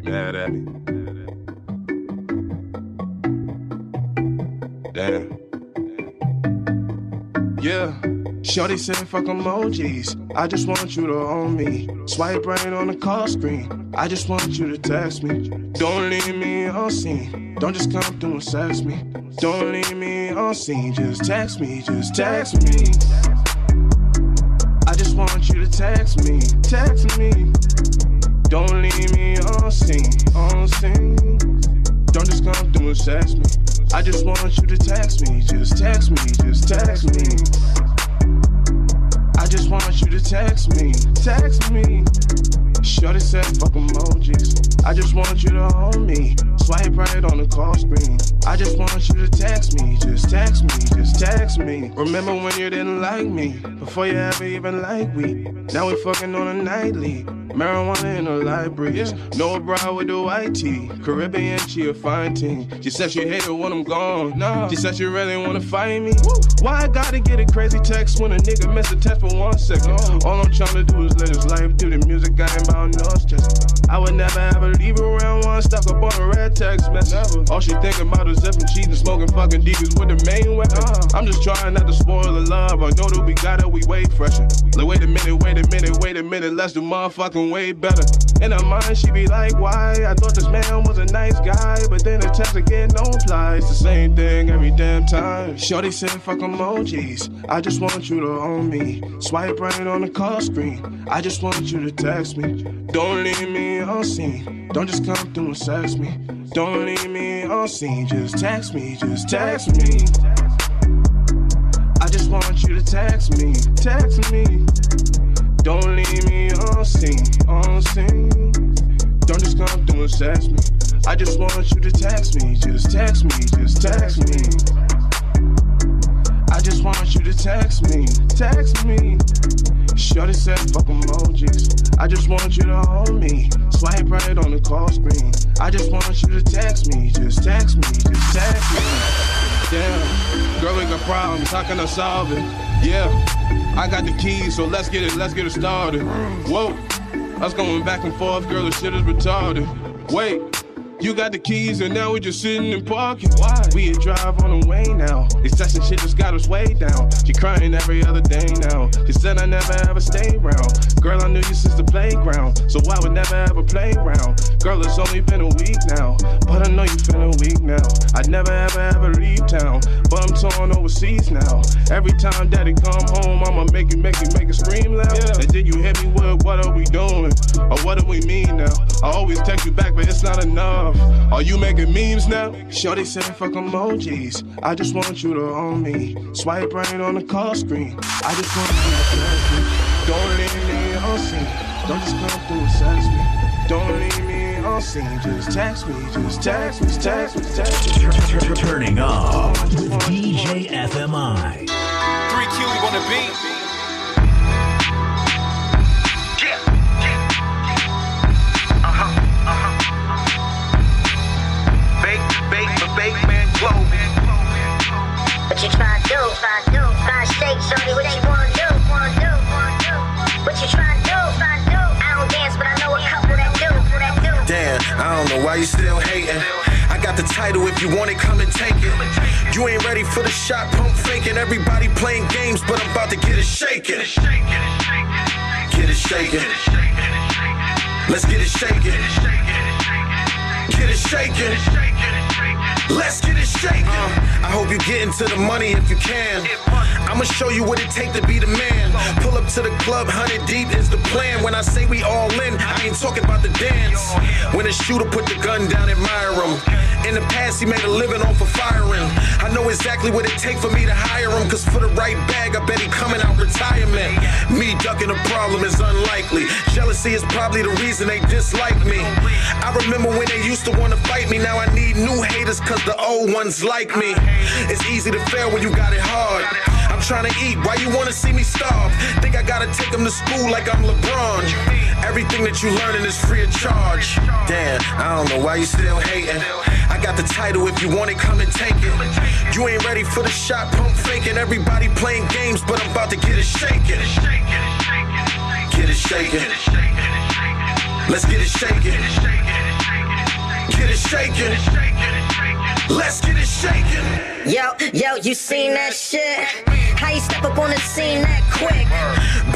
Mad at me. Damn. Yeah. Shorty said fuck emojis. I just want you to own me. Swipe right on the call screen. I just want you to text me. Don't leave me on scene. Don't just come through and sex me. Don't leave me on scene. Just text me. Just text me. I just want you to text me. Text me. Don't leave me on scene, on scene. Don't just come through and sex me. I just want you to text me, just text me, just text me. I just want you to text me, text me. Shorty said fuck emojis. I just want you to hold me. Swipe right on the call screen. I just want you to text me, just text me, just text me. Remember when you didn't like me? Before you ever even liked me. Now we fucking on a nightly. Marijuana in the libraries. No bra with the white tee. Caribbean, she a fine teen. She said she hated when I'm gone. Nah. She said she really wanna fight me. Why I gotta get a crazy text when a nigga miss a text for one second? Oh. All I'm trying to do is live his life through the music. I ain't no stress. I would never ever leave her around one stuck up on a red text message. All she thinking about is if I'm cheating, smoking fucking divas with the main weapon. Uh-huh. I'm just trying not to spoil the love. I know that we got it, we way fresher. Like, wait a minute, wait a minute, wait a minute, let's do motherfucking way better. In her mind, she be like, why? I thought this man was a nice guy, but then the text again don't apply. It's the same thing every damn time. Shorty said, fuck emojis. I just want you to own me. Swipe right on the call screen. I just want you to text me. Don't leave me on scene. Don't just come through and sex me. Don't leave me on scene. Just text me. Just text me. I just want you to text me. Text me. Don't leave me. On scene. Don't just come through and sex me. I just want you to text me. Just text me. Just text me. I just want you to text me, text me. Shorty said fuck emojis. I just want you to hold me. Swipe right on the call screen. I just want you to text me, just text me, just text me. Damn, girl, we got problems. How can I solve it? Yeah, I got the keys, so let's get it, let's get it started. Whoa, us going back and forth, girl, the shit is retarded. Wait. You got the keys and now we just sitting in parking. Why? We a drive on the way now. This session shit just got us way down. She crying every other day now. She said I never ever stay around. Girl, I knew you since the playground, so I would never ever play around. Girl, it's only been a week now, but I know you feeling weak now. I'd never ever ever leave town, but I'm torn overseas now. Every time daddy come home, I'ma make it, make it, make you scream loud. And then you hit me with, what are we doing? Or what do we mean now? I always text you back, but it's not enough. Are you making memes now? Shorty said fuck emojis. I just want you to own me. Swipe right on the call screen. I just want you to text me. Don't leave me on scene. Don't just come through and sex me. Don't leave me on scene. Just text me. Just text me. Just text me. Text me. Turning up with DJ FMI. 3Q on the beat. Damn, I don't know why you still hating. I got the title, if you want it, come and take it. You ain't ready for the shot, pump faking. Everybody playing games, but I'm about to get it shaking. Get it shaking. Let's get it shaking. Get it shaking. Let's get it shaking. Uh, I hope you get into the money if you can. I'ma show you what it take to be the man. Pull up to the club, hundred deep is the plan. When I say we all in, I ain't talking about the dance. When a shooter put the gun down, admire him. In the past, he made a living off of firing. I know exactly what it take for me to hire him. Cause for the right bag, I bet he coming out retirement. Me ducking a problem is unlikely. Jealousy is probably the reason they dislike me. I remember when they used to wanna fight me. Now I need new haters cause the old ones like me. It's easy to fail when you got it hard. I'm trying to eat. Why you wanna see me starve? Think I gotta take them to school like I'm LeBron. Everything that you learning is free of charge. Damn, I don't know why you still hating. I got the title. If you want it, come and take it. You ain't ready for the shot, pump faking. Everybody playing games, but I'm about to get it shaking. Get it shaking. Let's get it shaking. Get it shaking. Let's get it shaking. Yo, yo, you seen that shit? How you step up on the scene that quick?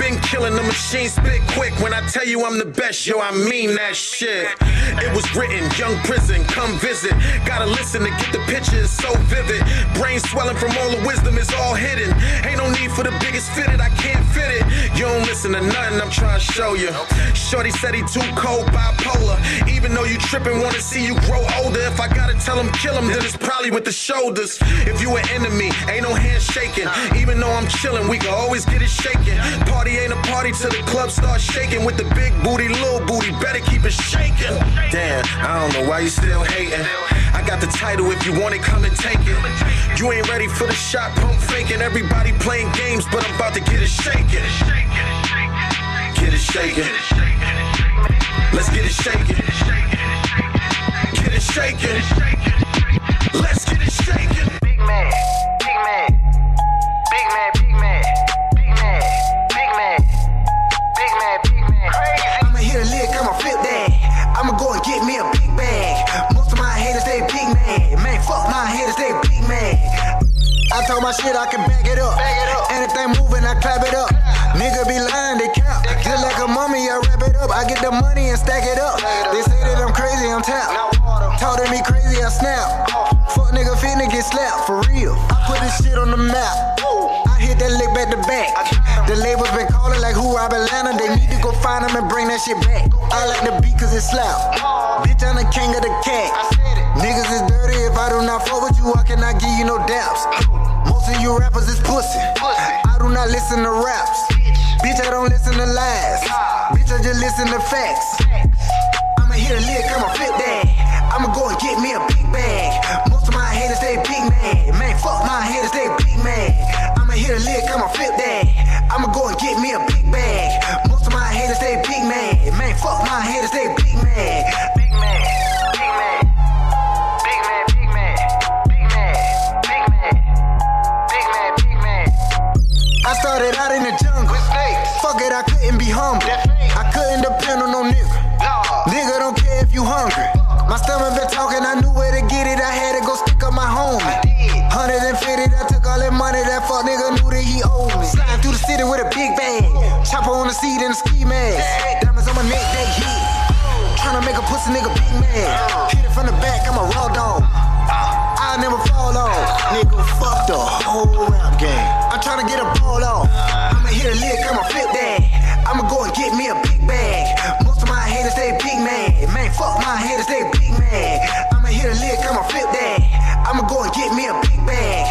Been killing the machine spit quick. When I tell you I'm the best, yo, I mean that shit. It was written, young prison, come visit. Gotta listen to get the picture, it's so vivid. Brain swelling from all the wisdom is all hidden. Ain't no need for the biggest fitted, I can't fit it. You don't listen to nothing, I'm trying to show you. Shorty said he too cold, bipolar. Even though you tripping, wanna see you grow older. If I gotta tell him, kill him, then it's probably with the shoulders. If you an enemy, ain't no hand shaking. Even though I'm chilling, we can always get it shaking. Party ain't a party till the club starts shaking. With the big booty, little booty, better keep it shaking. Damn, I don't know why you still hating. I got the title, if you want it, come and take it. You ain't ready for the shot, pump faking. Everybody playing games, but I'm about to get it shaking. Get it shaking. Let's get it shaking. Get it shaking. Let's get it shaking. Big man, big man, big man, big man, big man, big man, big man, big man. Crazy. I'ma hit a lick, I'ma flip that. I'ma go and get me a big bag. Most of my haters, they big man. Man, fuck my haters, they big man. I told my shit, I can back it up. Anything moving, I clap it up. Nigga be lying, they cap. Just like a mummy, I wrap it up. I get the money and stack it up. They say that I'm crazy, I'm tapped. Told me crazy, I snap. Fuck nigga finna get slapped, for real. I put this shit on the map. I hit that lick back to back. The labels been calling like who rob Atlanta. They need to go find them and bring that shit back. I like the beat cause it slap. Bitch, I'm the king of the cat. Niggas is dirty. If I do not fuck with you, I cannot give you no daps. Most of you rappers is pussy. I do not listen to raps. Bitch, I don't listen to lies. Bitch, I just listen to facts. Game. I'm tryna get a ball off. I'ma hit a lick, I'ma flip that. I'ma go and get me a big bag. Most of my haters, they big man. Man, fuck my haters, they big man. I'ma hit a lick, I'ma flip that. I'ma go and get me a big bag.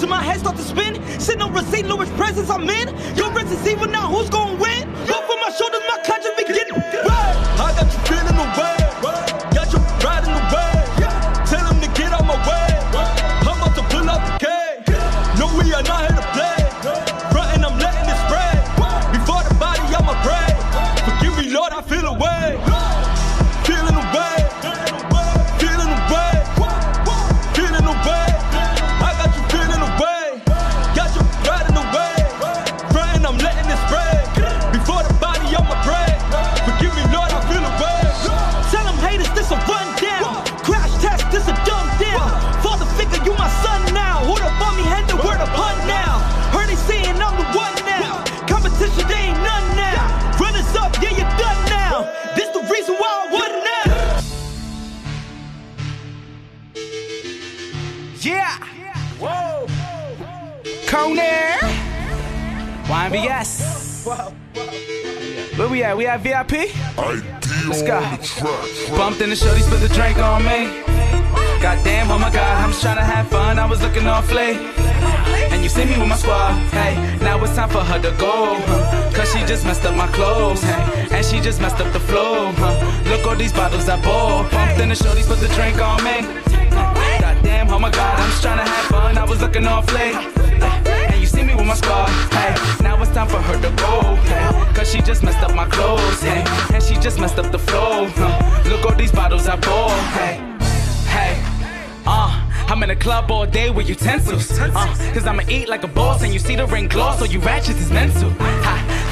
To my head start to spin. Sit no receipt. Lord's presence. I'm in. Your evil now. Who's gonna Conair. YMBS. Where we at? We at VIP? Let's go. Bumped in the shorties, put the drink on me. Goddamn, oh my god, I'm just trying to have fun. I was looking off late. And you see me with my squad. Hey, now it's time for her to go. huh, Cause she just messed up my clothes. Hey, and she just messed up the flow. huh. Look all these bottles I bought. Bumped in the shorties, put the drink on me. Goddamn, oh my god, I'm just trying to have fun. I was looking off late. With my squad. Hey, now it's time for her to go. Hey, Cause she just messed up my clothes. Hey, and she just messed up the flow. huh. Look all these bottles I bought. Hey, hey, uh. I'm in a club all day with utensils. Uh, Cause I'ma eat like a boss and you see the ring gloss, so you ratchet is mental.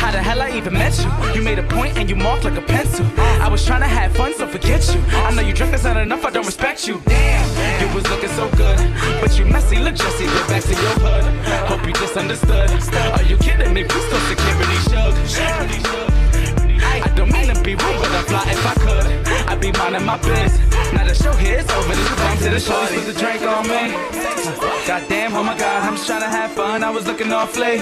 How, the hell I even met you? You made a point and you marked like a pencil. I was trying to have fun, so forget you. I know you drink, that's not enough, I don't respect you. Damn, you was looking so good. But you messy, look Jesse, get back to your hood. Hope you just understood. Are you kidding me? Please don't security shug. I don't mean to be rude, but I'd fly if I could. I'd be minding my biz. Now the show here is over, this is to the show. Put the drink on me. Goddamn, oh my god, I'm just trying to have fun. I was looking off late.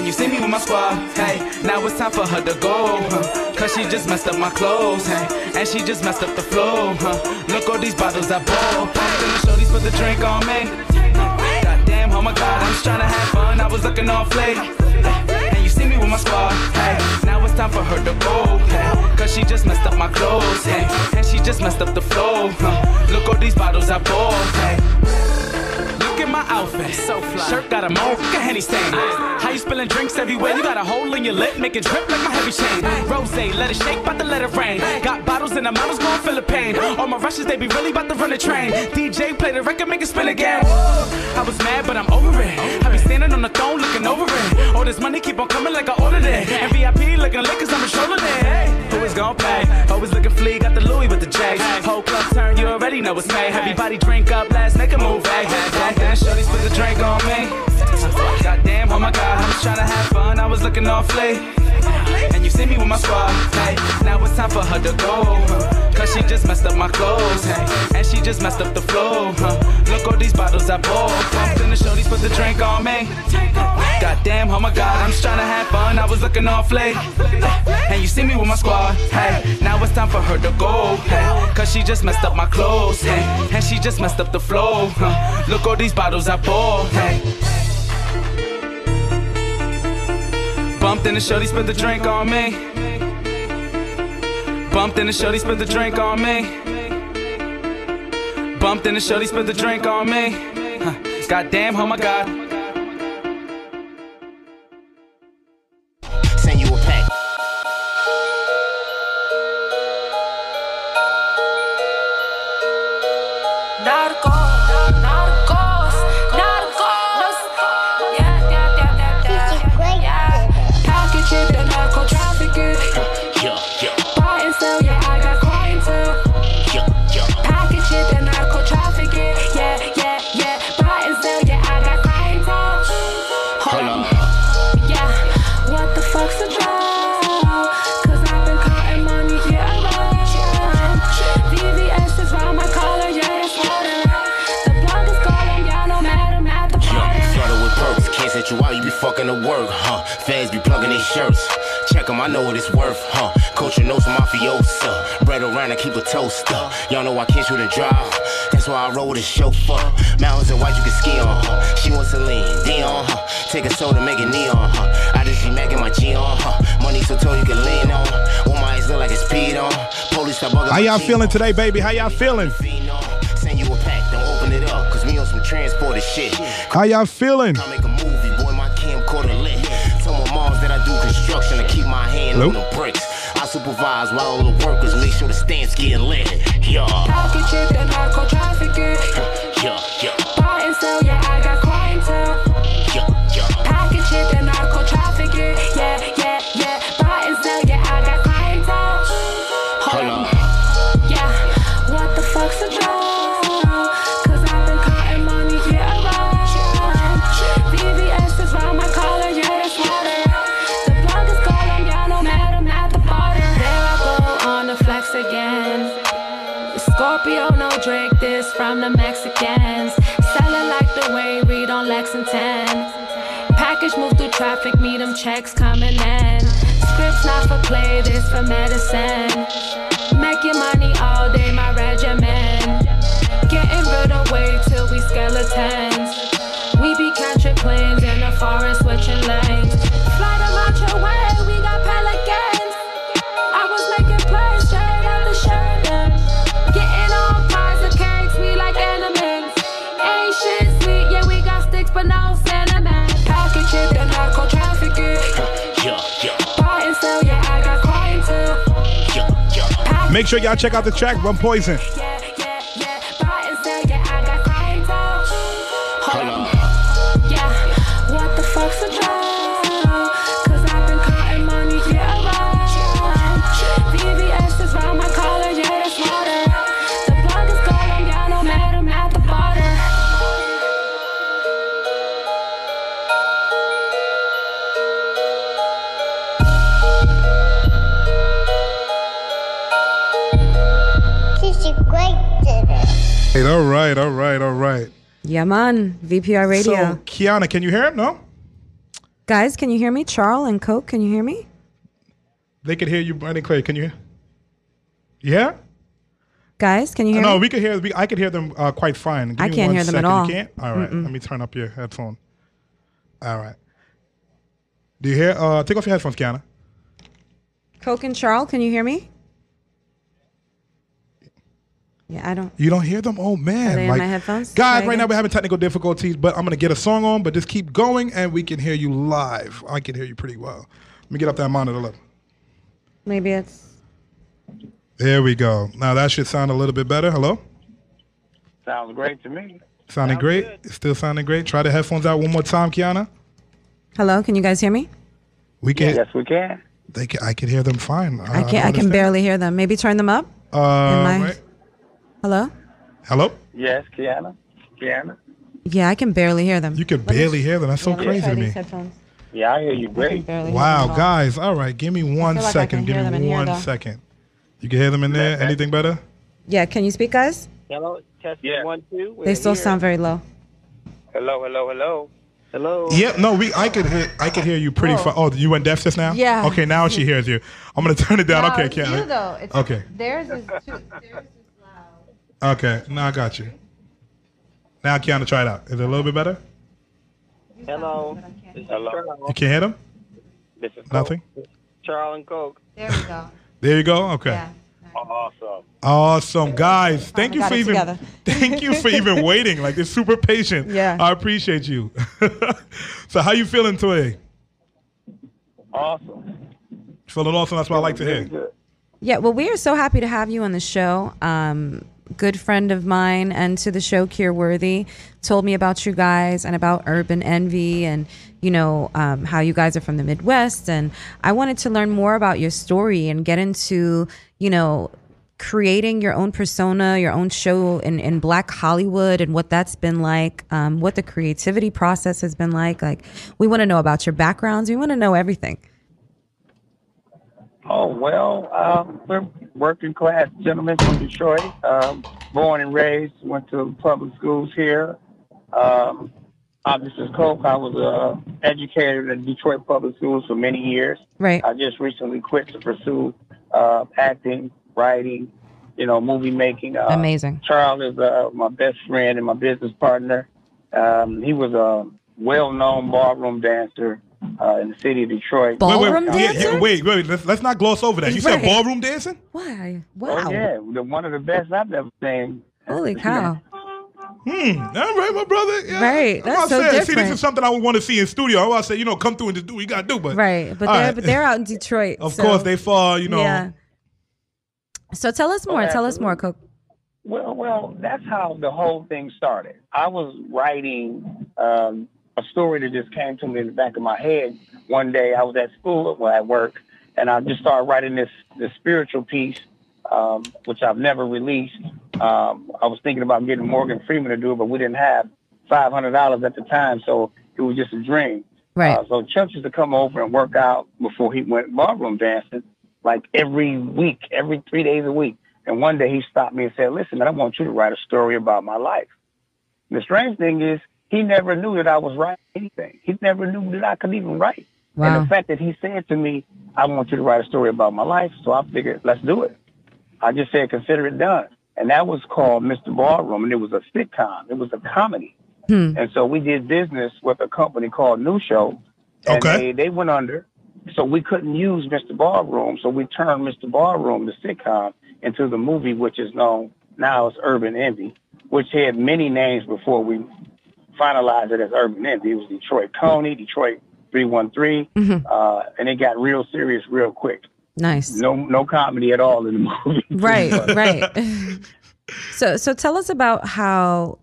And you see me with my squad. Hey, now it's time for her to go. huh, Cause she just messed up my clothes. Hey, and she just messed up the flow. Huh. Look all these bottles I bought. In the shorties, put the drink on me. Goddamn, oh my god, I'm just trying to have fun. I was looking off late. And you see me with my squad. Hey, now it's time for her to go. Hey, Cause she just messed up my clothes. Hey, and she just messed up the flow. Huh. Look all these bottles I bought. Hey. At my outfit, so fly. Shirt got a mole, look Henny stain. How you spilling drinks everywhere? You got a hole in your lip, make it drip like my heavy chain. Rose, let it shake, about to let it rain. Got bottles and the models gon' feel the pain. All my rushes, they be really about to run the train. DJ play the record, make it spin again. I was mad, but I'm over it. I be standing on the throne, looking over it. All this money keep on coming like I ordered it. And VIP looking lit, cause I'm a shoulder it. Hey, who is gon' pay? Always looking flea, got the Louis with the J. Whole club turn, you already know it's made. Everybody drink up, let's make a move, hey. hey, hey. Shorty split the drink on me. Goddamn, oh my god, I'm just trying to have fun. I was looking all flea. And you see me with my squad, hey. Now it's time for her to go. Cause she just messed up my clothes, hey. And she just messed up the flow, huh. Look all these bottles I bought. Pumped in the shorties put the drink on me. Goddamn, oh my god, I'm just trying to have fun. I was looking all flea. And you see me with my squad, hey. Now it's time for her to go, hey. Cause she just messed up my clothes, hey. And she just messed up the flow, huh. Look all these bottles I bought, hey. Bumped in the shorty, spit the drink on me. Bumped in the shorty, spit the drink on me. Bumped in the shorty, spit the drink on me. Huh. Goddamn, oh my god. With perks, you out, you be fucking to work, huh? Fans be plugging their shirts. Check 'em, I know what it's worth, huh? Culture knows mafiosa. Bread around, I keep a toaster. Y'all know I can't shoot and drive. That's why I roll with a chauffeur. Mountains and white you can ski on, huh? She wants Celine, Dion, huh? Take a soda, make it neon, huh? I just be macking my G on, huh? Money so tall you can lean on. Want my eyes look like it's speed on. Police start bugging How y'all feeling today, baby? How y'all feeling? Send you a pack, don't open it up, cause we on some transported shit. How y'all feeling? Construction to keep my hand Hello? on the bricks. I supervise while all the workers make sure the stands getting lit. Yeah, Package it, the narco trafficking. yeah, yeah, checks coming in. Scripts not for play, this for medicine. Make sure y'all check out the track Run Poison. Yeah, man. VPR Radio. So, Qiana, can you hear him? No? Guys, can you hear me? Charles and Coke, can you hear me? They can hear you, Brandon Clay. Can you hear? Yeah? Guys, can you hear no, me? we could hear. We, I could hear them uh, quite fine. Give I can't hear them at all. You can't. All right, let me turn up your headphone. All right. Do you hear? Uh, take off your headphones, Qiana. Coke and Charles, can you hear me? Yeah, I don't. You don't hear them? Oh man! Are they in my headphones? Guys, right now we're having technical difficulties, but I'm gonna get a song on. But just keep going, and we can hear you live. I can hear you pretty well. Let me get up that monitor level. Maybe it's. There we go. Now that should sound a little bit better. Hello. Sounds great to me. Sounding great. It's still sounding great. Try the headphones out one more time, Qiana. Hello, can you guys hear me? We can. Yes, we can. They can, I can hear them fine. I can I can barely hear them. Maybe turn them up. Uh, Am I- right. Hello. Hello. Yes, Qiana. Qiana. Yeah, I can barely hear them. You can barely hear them. That's so Yeah, let me crazy try to these me. headphones. Yeah, I hear you great. Wow, guys. All right, give me one like I second. can Give them in me here, one though. second. You can hear them in there. Anything better? Yeah, can you speak, guys? Hello, test one, two. They still We're sound very low. Hello, hello, hello. Hello. Yeah, no, we. I could hear. I could hear you pretty. Oh. far. oh, you went deaf just now. Yeah. Okay, now she hears you. I'm gonna turn it down. No, okay, it's Qiana. you, though. It's- Okay. Theirs is too. Okay. Now I got you. Now Qiana, try it out. Is it a little bit better? Hello. This is Charles. You can't hear them. This is Coke. Nothing. Charles and Coke. There we go. There you go. Okay. Awesome. Awesome, guys. Thank you for even. together. Thank you for even waiting. Like, it's super patient. Yeah. I appreciate you. so, how you feeling today? Awesome. Feeling awesome. That's what I like to hear. Yeah, well, we are so happy to have you on the show. Um, good friend of mine and to the show, Kier Worthy, told me about you guys and about Urban Envy and, you know, um, how you guys are from the Midwest. And I wanted to learn more about your story and get into, you know, creating your own persona, your own show in, in Black Hollywood and what that's been like, um, what the creativity process has been like. Like, we want to know about your backgrounds. We want to know everything. Oh well, um, we're working class gentlemen from Detroit. Um, born and raised, went to public schools here. Um, I'm Mrs. Coke. I was uh, educated in Detroit public schools for many years. Right. I just recently quit to pursue uh, acting, writing, you know, movie making. Uh, Amazing. Charles is uh, my best friend and my business partner. Um, he was a well-known ballroom dancer uh, in the city of Detroit. wait, wait, yeah, yeah, wait, wait. Let's, let's not gloss over that. You said ballroom dancing? Why? Wow. Oh, yeah, the, one of the best I've ever seen. Holy cow. Hmm. All right, my brother. Yeah. Right, I'm that's not so saying, See, this is something I would want to see in studio. I want to say, you know, come through and just do what you got to do. But Right, but they're right. but they're out in Detroit. Of so- course, they fall. You know. Yeah. So tell us more. Oh, tell us more, Coke. Well, well, that's how the whole thing started. I was writing um, a story that just came to me in the back of my head. One day, I was at school, well, at work, and I just started writing this this spiritual piece, um, which I've never released. Um, I was thinking about getting Morgan Freeman to do it, but we didn't have five hundred dollars at the time, so it was just a dream. Right. Uh, so Chuck used to come over and work out before he went ballroom dancing, like every week, every three days a week. And one day he stopped me and said, "Listen, man, I want you to write a story about my life." The strange thing is, he never knew that I was writing anything. He never knew that I could even write. Wow. And the fact that he said to me, "I want you to write a story about my life," so I figured, let's do it. I just said, "Consider it done." And that was called Mr. Ballroom, and it was a sitcom. It was a comedy. Hmm. And so we did business with a company called New Show. And Okay. They, they went under. So we couldn't use Mr. Ballroom. So we turned Mr. Ballroom, the sitcom, into the movie, which is known now as Urban Envy, which had many names before we finalized it as Urban Envy. It was Detroit Coney, Detroit 313, Mm-hmm. uh, and it got real serious real quick. Nice. No, no comedy at all in the movie. Right, right. so so tell us about how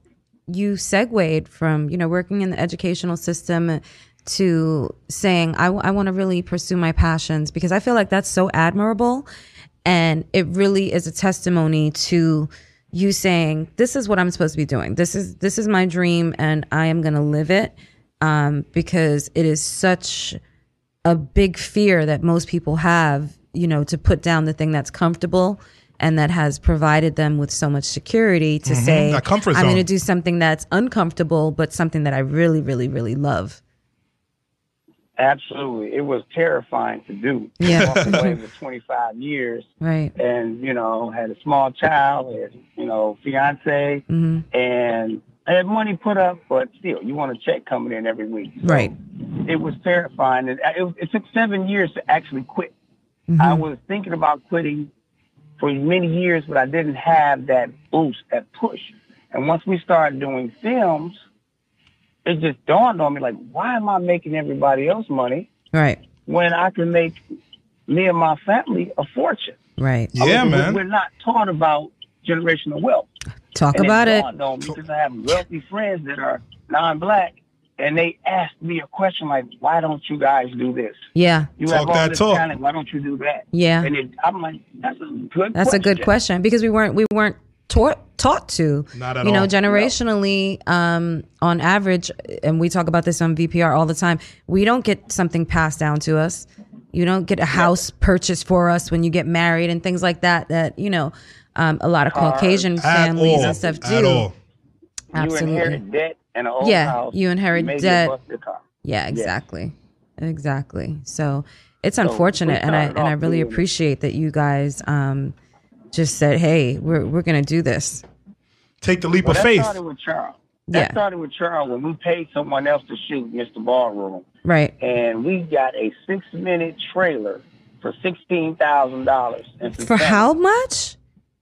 you segued from, you know, working in the educational system to saying I, want to really pursue my passions because I feel like that's so admirable and it really is a testimony to you saying this is what I'm supposed to be doing. This is this is my dream and I am going to live it um, because it is such a big fear that most people have, you know, to put down the thing that's comfortable and that has provided them with so much security to Mhm, say, I'm going to do something that's uncomfortable, but something that I really, really, really love. Absolutely. It was terrifying to do. Yeah. Walked away with 25 years Right. and, you know, had a small child, had, you know, fiance, hmm and I had money put up, but still, you want a check coming in every week. So Right. It was terrifying. It, it, it took seven years to actually quit. Mm-hmm. I was thinking about quitting for many years, but I didn't have that boost, that push. And once we started doing films, it just dawned on me like, why am I making everybody else money Right. when I can make me and my family a fortune? Right. I mean, we- We're not taught about generational wealth. Talk And about it. dawned on me because I have wealthy friends that are non-black, and they asked me a question like, "Why don't you guys do this? Yeah. You have all this talent. Why don't you do that?" Yeah. And it, I'm like, "That's a good. That's a good question because we weren't we weren't taught taught to. Not at you know, all. generationally, um, on average, and we talk about this on VPR all the time. We don't get something passed down to us. You don't get a house purchased for us when you get married and things like that. That you know, um, a lot of Caucasian At families all. and stuff do. At all. Absolutely. You inherit debt and an old Yeah, house. you inherit maybe a debt. busted car. Yeah, Yes. exactly. Exactly. So it's So, unfortunate and I and I really appreciate that you guys um just said, "Hey, we're we're going to do this." Take the leap Well, of that faith. started with Charles. That Yeah. started with Charles when we paid someone else to shoot Mr. Ballroom. Right. And we got a six minute trailer for sixteen thousand dollars. For how much?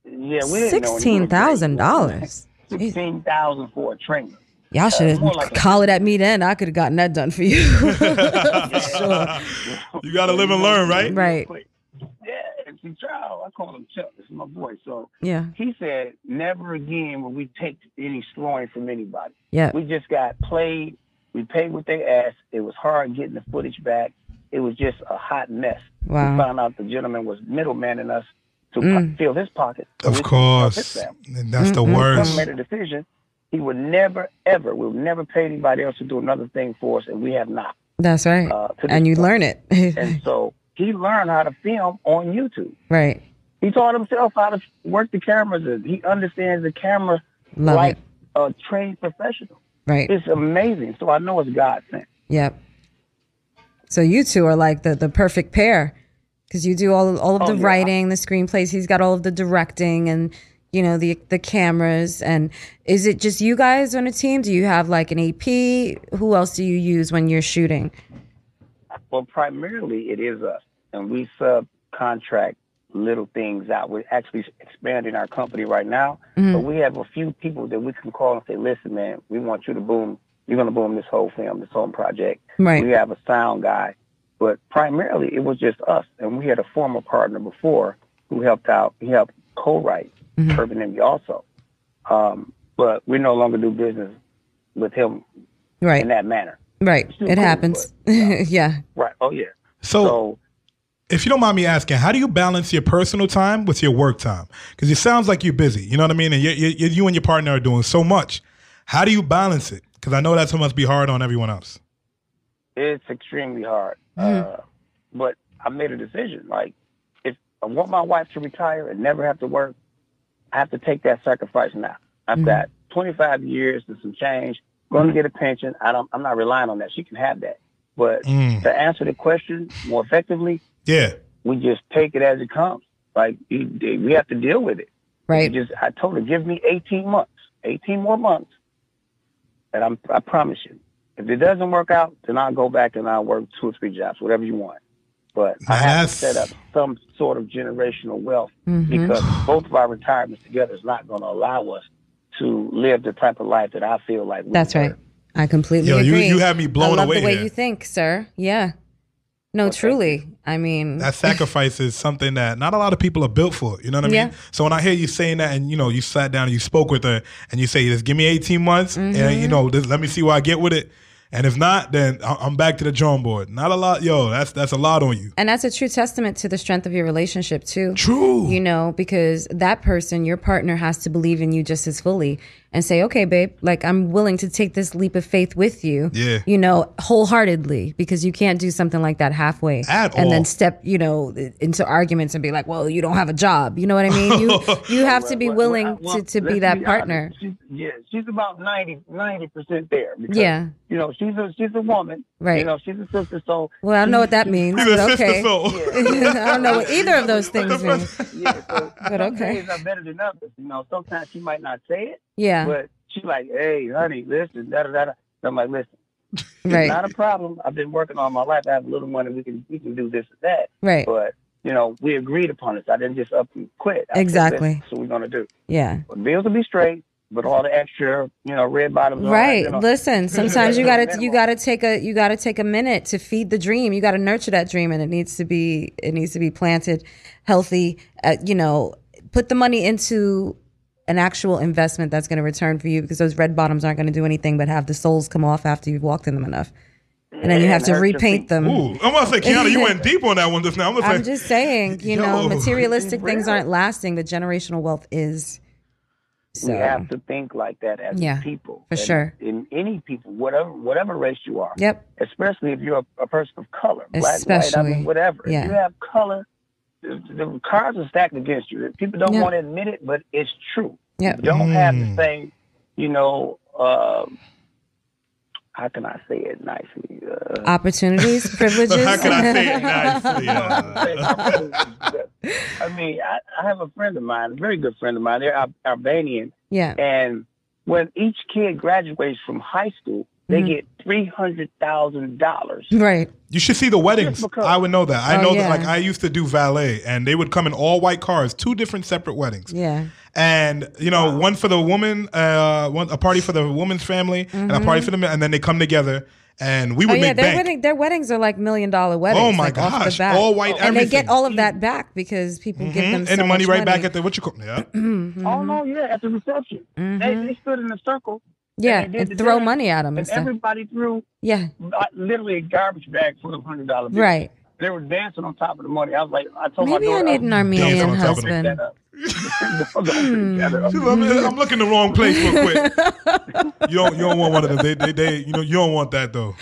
Yeah, we didn't know $16,000. Sixteen thousand for a trailer. Y'all should have more like a- hollered at me then. I could have gotten that done for you. Sure. You got to live and learn, right? Right. Yeah, and see, Charles, I call him Chuck. It's my boy. So Yeah. he said, never again will we take any scoring from anybody. Yeah. We just got played. We paid what they asked. It was hard getting the footage back. It was just a hot mess. Wow. We found out the gentleman was middlemaning us to Mm. fill his pocket. Of we could help his course. And that's the worst. Trump made a decision. He would never, ever, we'll never pay anybody else to do another thing for us, and we have not. That's right. Uh, and you point. learn it. and so he learned how to film on YouTube. right. He taught himself how to work the cameras. He understands the camera Love like it. a trained professional. Right. It's amazing. So I know it's God sent. Yep. So you two are like the the perfect pair because you do all all of Oh, the yeah. writing, the screenplays. He's got all of the directing and you know the the cameras. And is it just you guys on a team? Do you have like an AP? Who else do you use when you're shooting? Well, primarily it is us, and we subcontract little things out. We're actually expanding our company right now, Mhm. but we have a few people that we can call and say, "Listen, man, we want you to boom. You're going to boom this whole film, this whole project." Right. We have a sound guy, but primarily it was just us, and we had a former partner before who helped out. He helped co-write Mhm. Urban Envy also, um, but we no longer do business with him Right. in that manner. Right. Still It cool, happens. yeah. Right. Oh yeah. So, if you don't mind me asking, how do you balance your personal time with your work time? Because it sounds like you're busy. You know what I mean? And you, you, you and your partner are doing so much. How do you balance it? Because I know that must be hard on everyone else. It's extremely hard. Uh, but I made a decision. Like, if I want my wife to retire and never have to work, I have to take that sacrifice now. I've Mm-hmm. got 25 years and some change. Going to get a pension. I don't. I'm not relying on that. She can have that. But Mm. to answer the question more effectively, Yeah. we just take it as it comes. Like you, we have to deal with it. Right. You just I told her, give me 18 months, 18 more months, and I'm I promise you, if it doesn't work out, then I'll go back and I'll work two or three jobs, whatever you want. But I have to set up some sort of generational wealth Mhm. because both of our retirements together is not going to allow us to live the type of life that I feel like. We That's right. I completely Yo, you- agree. you have me blown I love away the way here. you think, sir. Yeah. No, truly. I mean, That sacrifice is something that not a lot of people are built for. You know what I mean? Yeah. So when I hear you saying that, and you know, you sat down and you spoke with her, and you say, "Just give me 18 months, and Mhm. you know, let me see where I get with it." And if not, then I'm back to the drawing board. Not a lot, yo. That's that's a lot on you. And that's a true testament to the strength of your relationship too. True. You know, because that person, your partner has to believe in you just as fully and say, "Okay, babe, like I'm willing to take this leap of faith with you." Yeah. You know, wholeheartedly because you can't do something like that halfway At and all. then step, you know, into arguments and be like, "Well, you don't have a job." You know what I mean? You you have to be willing Well, to to be that honest. partner. She's, yeah, she's about 90 percent there. Because, Yeah. You know, she's a she's a woman. Right. You know, she's a sister. So Well, I don't know what that means, She's a sister okay. soul. I don't know what either of those things mean. yeah, so But okay. days are better than others. You know, sometimes she might not say it. Yeah. But she's like, "Hey, honey, listen, da da da." So I'm like, "Listen, Right. not a problem. I've been working all my life. I have a little money. We can we can do this and that. Right. But you know, we agreed upon this. I didn't just up and quit. I Exactly. "This is what we're gonna do. Yeah. But bills will be straight, but all the extra, you know, red bottoms. that, Right. you know. Listen, sometimes you gotta you gotta take a you gotta take a minute to feed the dream. You gotta nurture that dream, and it needs to be it needs to be planted, healthy. Uh, you know, put the money into an actual investment that's going to return for you because those red bottoms aren't going to do anything but have the soles come off after you've walked in them enough, and then you have to repaint them. Ooh, I'm gonna say, Qiana, you went deep on that one just now. I'm, gonna I'm say, just saying, you know, Yo. materialistic things aren't lasting. The generational wealth is. So we have to think like that as Yeah, people. for And sure. In any people, whatever whatever race you are. Yep. Especially if you're a, a person of color, black, white, I Especially, mean, whatever. yeah. If you have color, the, the cards are stacked against you. People don't Yep. want to admit it, but it's true. Yep. You don't have Mm. the same, you know, um, how can I say it nicely? Uh, opportunities, privileges. How can I say it nicely? I mean, I, I have a friend of mine, a very good friend of mine. They're Al- Albanian. Yeah. And when each kid graduates from high school, they Mhm. get three hundred thousand dollars. Right. You should see the weddings. I would know that. I Oh, know yeah. that. Like I used to do valet, and they would come in all white cars, two different separate weddings. Yeah. And you know, one for the woman, uh, one a party for the woman's family, and a party Mhm. for the men, and then they come together, and we Oh would yeah, make their bank. wedding, their weddings are like million dollar weddings. Oh, my like, off the gosh, bat. all white and they get all of that back because people give Mhm. them and so the money much right back at the what you call yeah. Oh no, yeah, at the reception, they, they stood in a circle. And Yeah, they did and throw dance, money at 'em and and everybody threw Yeah. uh, literally a garbage bag full of hundred dollar bills. Right. They were dancing on top of the money. I was like, I told Maybe my I daughter, need an Armenian Don't pick husband. that up. Don't pick that up. I'm, I'm looking the wrong place real quick. you don't you don't want one of them. They, they they you know you don't want that though.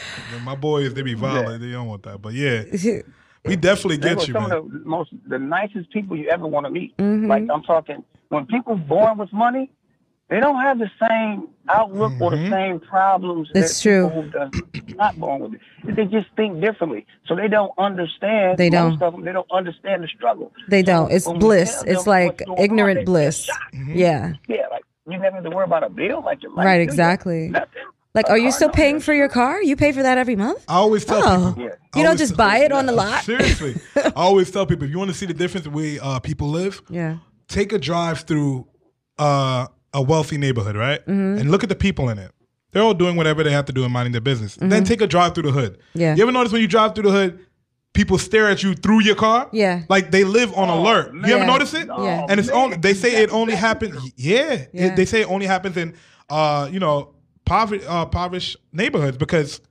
My boys they be violent. They don't want that. But yeah, we definitely They were get you, some man. of the most the nicest people you ever want to meet. Mm-hmm. Like I'm talking when people born with money, they don't have the same outlook or Mm-hmm. the same problems That's that true. who does not born with it. They just think differently. So they don't understand They most don't. of them they don't understand the struggle. They don't. It's bliss. It's like what's going on, ignorant they bliss. Yeah. Yeah, like you never have to worry about a bill like your life. Right. Exactly. Nothing. Like, are you still paying for your car? You pay for that every month? I always tell Oh. people. You I don't just buy it on the lot. Seriously, I always tell people if you want to see the difference the way uh, people live, Yeah. take a drive through uh, a wealthy neighborhood, right? Mhm. And look at the people in it. They're all doing whatever they have to do and minding their business. Then Mhm. take a drive through the hood. Yeah. You ever notice when you drive through the hood, people stare at you through your car? Yeah. Like they live on alert. You ever notice it? Yeah. And it's only they say it only happens. Yeah. Yeah. It- they say it only happens in uh, you know, poverty uh, impoverished neighborhoods because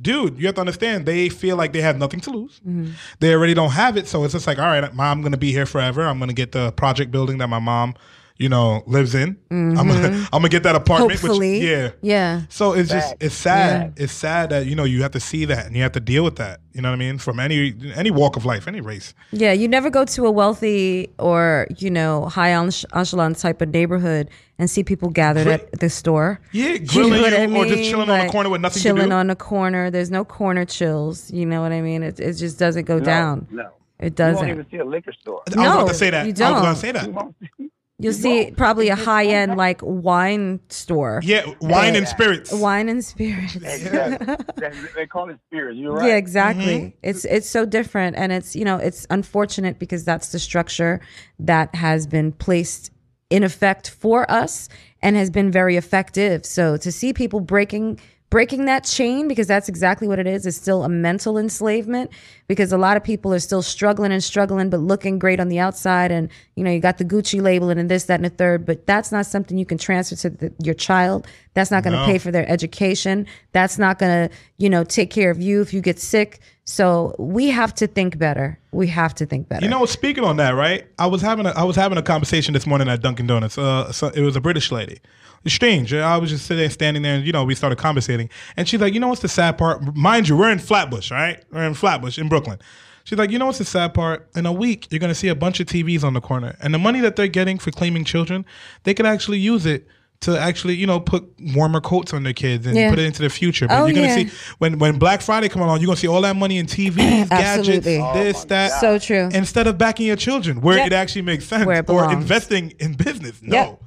dude, you have to understand they feel like they have nothing to lose. Mm-hmm. They already don't have it, so it's just like, all right, mom, I'm gonna be here forever. I'm gonna get the project building that my mom, you know, lives in. I'm gonna. I'm gonna get that apartment. Hopefully. Which, yeah. Yeah. So it's just it's sad. It's sad that you know you have to see that and you have to deal with that. You know what I mean? From any any walk of life, any race. Yeah, you never go to a wealthy or you know high ech- echelon type of neighborhood and see people gathered at the store. Yeah, You grilling know you I or just mean? chilling on the corner with nothing to chilling do? on the corner. There's no corner chills. You know what I mean? It it just doesn't go No, down. No. It doesn't. You won't even see a liquor store. I was about No, to say that. you I was gonna don't. say that. You'll see probably a high end like wine store. Yeah, wine and spirits. Wine and spirits. Exactly. they, they call it spirits. You're right. Yeah, exactly. Mm-hmm. It's it's so different, and it's you know it's unfortunate because that's the structure that has been placed in effect for us and has been very effective. So to see people breaking breaking that chain because that's exactly what it is. Is still a mental enslavement because a lot of people are still struggling and struggling but looking great on the outside. And you know you got the gucci label and this that and the third but that's not something you can transfer to the, your child. That's not going to No. pay for their education. That's not going to you know take care of you if you get sick so we have to think better we have to think better You know, speaking on that, right? I was having a I was having a conversation this morning at Dunkin' Donuts. Uh, so it was a British lady. It's strange. I was just sitting, standing there, and you know, we started conversating. And she's like, "You know what's the sad part? Mind you, we're in Flatbush, right? We're in Flatbush in Brooklyn." She's like, "You know what's the sad part? In a week, you're gonna see a bunch of TVs on the corner, and the money that they're getting for claiming children, they could actually use it." To actually, you know, put warmer coats on their kids and Yeah. put it into the future. But Oh, you're gonna yeah. see when when Black Friday come along, you're gonna see all that money in TVs, gadgets, Absolutely. Oh this, that. so true Instead of backing your children where Yep. it actually makes sense Where it or investing in business. No. Yep.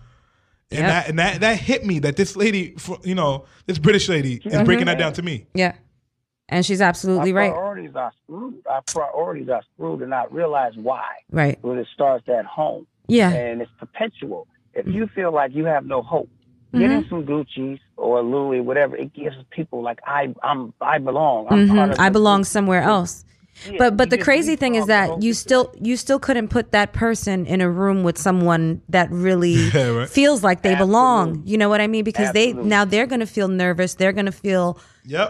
And Yep. that and that that hit me that this lady, fr- you know, this British lady is mm-hmm. breaking that down to me. yeah And she's absolutely our right. Priorities are screwed. Our priorities are screwed, and I realize why. Right. When it starts at home. Yeah. And it's perpetual. If you feel like you have no hope, get in Mhm. some Gucci's or Louis, whatever. It gives people like I, I'm, I belong. I'm part Mhm. of I belong group. somewhere else. Yeah, but but the crazy thing is that you still you still couldn't put that person in a room with someone that really Yeah, right. feels like they belong. You know what I mean? Because they now they're going to feel nervous. They're going to feel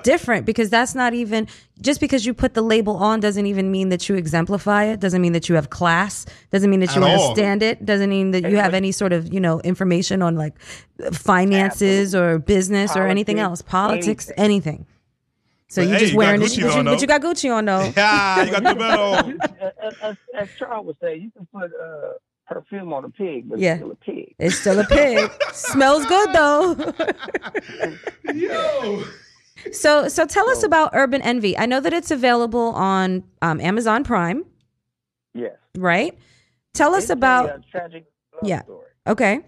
different because that's not even just because you put the label on doesn't even mean that you exemplify it. Doesn't mean that you have class. Doesn't mean that you At all. understand it. Doesn't mean that you have any sort of you know information on like finances or business or anything else, politics, anything. So But you hey, just you wearing it, but you, but you got Gucci on though. Yeah, you got the medal. as, as, as Charles would say, you can put uh, perfume on a pig, but Yeah. it's still a pig. It's still a pig. Smells good though. Yo. So so tell us about Urban Envy. I know that it's available on um, Amazon Prime, Yes. right? Tell us It's a, about uh, tragic yeah. story. Okay.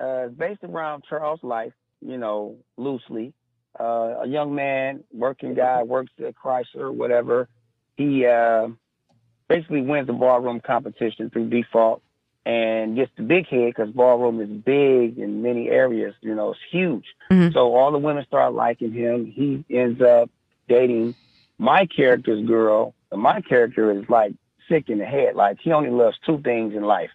Uh, based around Charles' life, you know, loosely. Uh, a young man, working guy, works at Chrysler, whatever. He uh, basically wins the ballroom competition through default and gets the big head because ballroom is big in many areas. You know, it's huge. Mm-hmm. So all the women start liking him. He ends up dating my character's girl. And my character is like sick in the head. Like he only loves two things in life.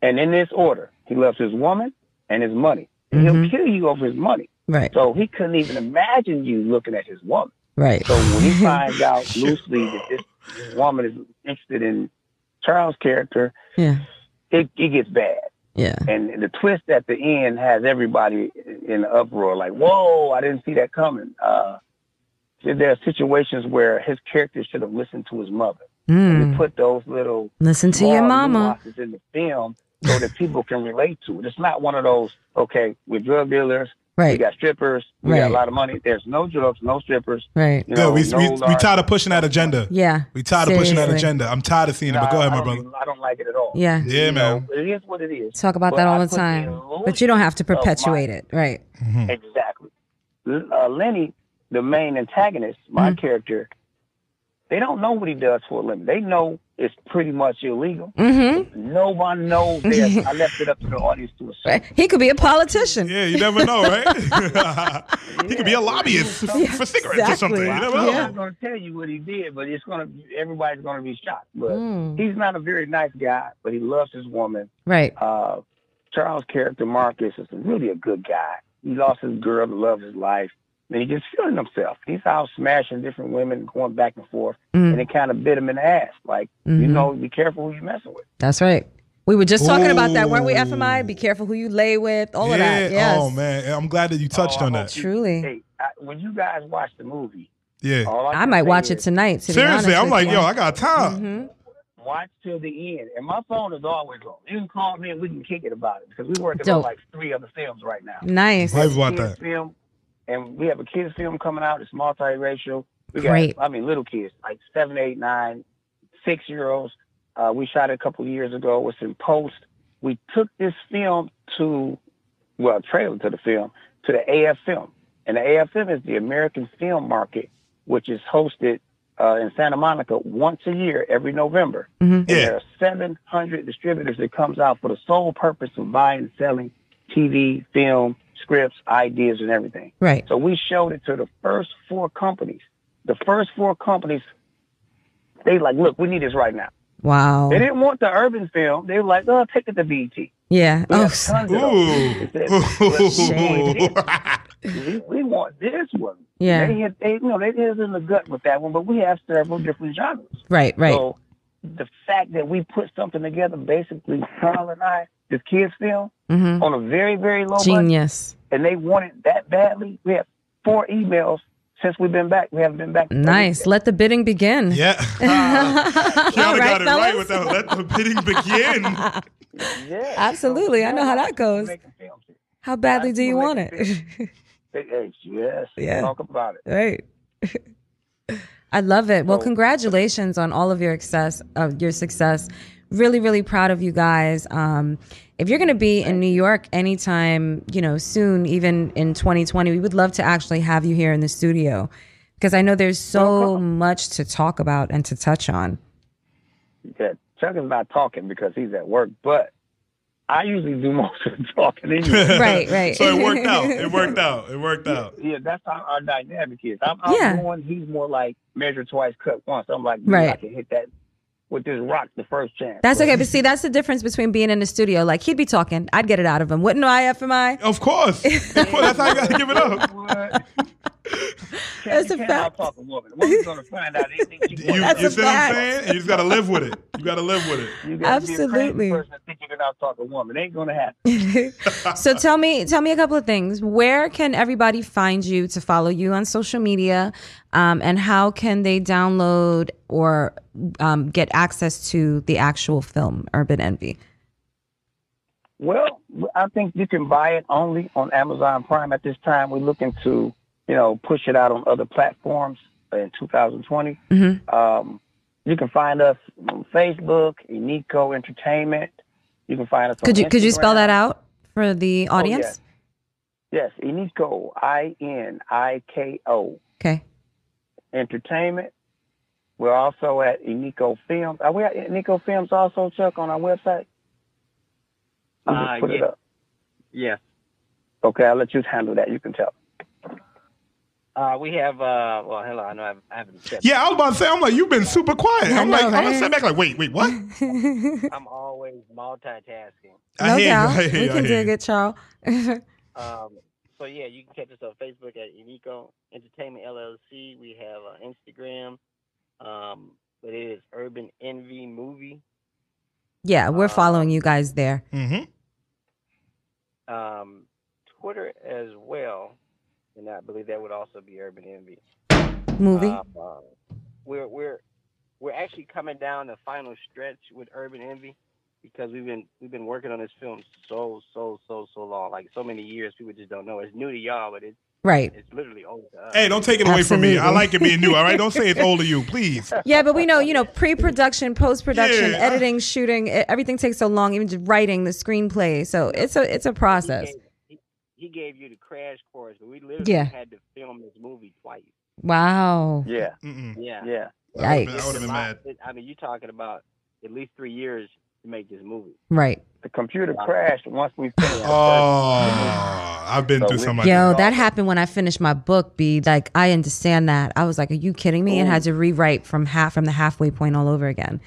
And in this order, he loves his woman and his money. And He'll mm-hmm. kill you over his money. Right. So he couldn't even imagine you looking at his woman. Right. So when he finds out loosely that this, this woman is interested in Charles' character, Yeah. It, it gets bad. Yeah. And the twist at the end has everybody in uproar, like, whoa, I didn't see that coming. Uh, there are situations where his character should have listened to his mother. Mm. they put those little Listen to your mama. in the film so that people can relate to it. It's not one of those, okay, we're drug dealers, we got strippers, we got a lot of money. There's no drugs, no strippers. Right. You Good. know, we, no we, we tired of pushing that agenda. Yeah. We tired of pushing that agenda. I'm tired of seeing it. But go ahead, my brother. even- I don't like it at all. Yeah. Yeah, You know, man. it is what it is. Talk about But that all I the put time. But you don't have to of my- perpetuate it. Right. Mm-hmm. Exactly. Uh, Lenny, the main antagonist, my Mm-hmm. character, they don't know what he does for a living. They know it's pretty much illegal. Mm-hmm. No one knows this. I left it up to the audience to assume. He could be a politician. Yeah, you never know, right? he could be a lobbyist for, for cigarettes or something. You never I'm not going to tell you what he did, but it's going to. Everybody's going to be shocked. But Mm. he's not a very nice guy, but he loves his woman. Right. Uh, Charles' character Marcus is really a good guy. He lost his girl, the love of his life, and he just feeling himself. He's out smashing different women, going back and forth, Mm. and it kind of bit him in the ass. Like you Mhm. know, be careful who you messing with. That's right. We were just talking about that, weren't we? FMI. Be careful who you lay with. All of that. Yes. Oh man, I'm glad that you touched on that. Truly. Hey, I, when you guys watch the movie, Yeah. I, I might say watch it tonight. To be Seriously, honest I'm like, you. yo, I got time. Mhm. watch till the end. And my phone is always on. You can call me and we can kick it about it because we're working Dope. on like three other films right now. Nice. We have Live about that. Film, and we have a kids film coming out. It's multiracial. We got, Great. I mean, little kids like seven, eight, nine, six year olds. Uh, we shot it a couple years ago. It's in post. We took this film to, well, trailer to the film to the AFM, and the AFM is the American Film Market, which is hosted uh, in Santa Monica once a year every November. Mm-hmm. And there are 700 distributors that comes out for the sole purpose of buying and selling TV, film, scripts, ideas, and everything. Right. So we showed it to the first four companies. The first four companies, they like, look, we need this right now. Wow. They didn't want the urban film. They were like, oh, take it to BET. Yeah. We Oh, have tons of those. We, we want this one. Yeah. They hit, they, you know, they hit us in the gut with that one, but we have several different genres. right. Right. So the fact that we put something together, basically, Carl and I, this kids film, Mhm. on a very, very low budget, Genius. and they want it that badly. We have four emails since we've been back. We haven't been back. Nice. Let the bidding begin. Yeah. All Qiana right, got it right fellas? with that. Let the bidding begin. Yeah. Absolutely. I know how that goes. How badly do you want it? Hey, hey, yes. Yeah. Talk about it. right. I love it. Well, congratulations on all of your success. Of your success. Really, really proud of you guys. Um, if you're going to be in New York anytime, you know, soon, even in 2020, we would love to actually have you here in the studio because I know there's so much to talk about and to touch on. Yeah, Chuck is not talking because he's at work, but I usually do most of the talking anyway. Right, right. So it worked out. It worked out. It worked out. Yeah, that's how our dynamic is. I'm, I'm Yeah. more, he's more like measure twice, cut once. I'm like, dude, I can hit that with this rock the first chance. That's okay, but see, that's the difference between being in the studio. Like he'd be talking, I'd get it out of him, wouldn't I? FMI. Of course, of course. That's how you gotta give it up. That's a fact. Talk a woman. A woman's gonna find out anything she You, wants. you see what I'm saying? And you just gotta live with it. You gotta live with it. You gotta Be a Absolutely. crazy person to think you can out talk a woman. It ain't gonna happen. so tell me, tell me a couple of things. Where can everybody find you to follow you on social media, um, and how can they download or um, get access to the actual film Urban Envy? Well, I think you can buy it only on Amazon Prime at this time. We're looking to, you know, push it out on other platforms in 2020. Mm-hmm. Um, you can find us on Facebook, Iniko Entertainment. You can find us. Could on you could you spell that out for the Oh, audience? Yes, Iniko, I N I K O Okay. Entertainment. We're also at Iniko Films. Are we at Iniko Films also, Chuck, on our website? You just Uh, put it up. Yes. Okay, I'll let you handle that. You can tell. Uh, we have, uh, well, hello, I know I've, I haven't said Yeah, I was about to say. I'm like, you've been super quiet. I I'm know, like, I'm right? gonna sit back like, wait, wait, what? I'm always multitasking. I no hear you, doubt. I hear we you, I can hear dig you. it, Charles. Um, so yeah, you can catch us on Facebook at Iniko Entertainment LLC. We have uh, Instagram, um, but it is Urban Envy Movie. yeah, we're following you guys there. Mm-hmm. Um, Twitter as well, and I believe that would also be Urban Envy. Movie. Um, uh, we're we're we're actually coming down the final stretch with Urban Envy because we've been we've been working on this film so so so so long, like so many years. People just don't know. It's new to y'all, but it's Right. It's literally old to us. Hey, don't take it away from me. I like it being new. All right, don't say it's old to you, please. Yeah, but we know, you know, pre-production, post-production, Yeah. editing, shooting, everything takes so long. Even just writing the screenplay, so it's a it's a process. He gave you the crash course, but we literally Yeah. had to film this movie twice. Wow. Yeah. Yeah. Yeah. Yikes. I would've been mad. I mean, you're talking about at least three years to make this movie. Right. The computer crashed once we finished. Oh, I've been through some of Yo, that. that happened when I finished my book. Be like, I understand that. I was like, "Are you kidding me?" And had to rewrite from half from the halfway point all over again.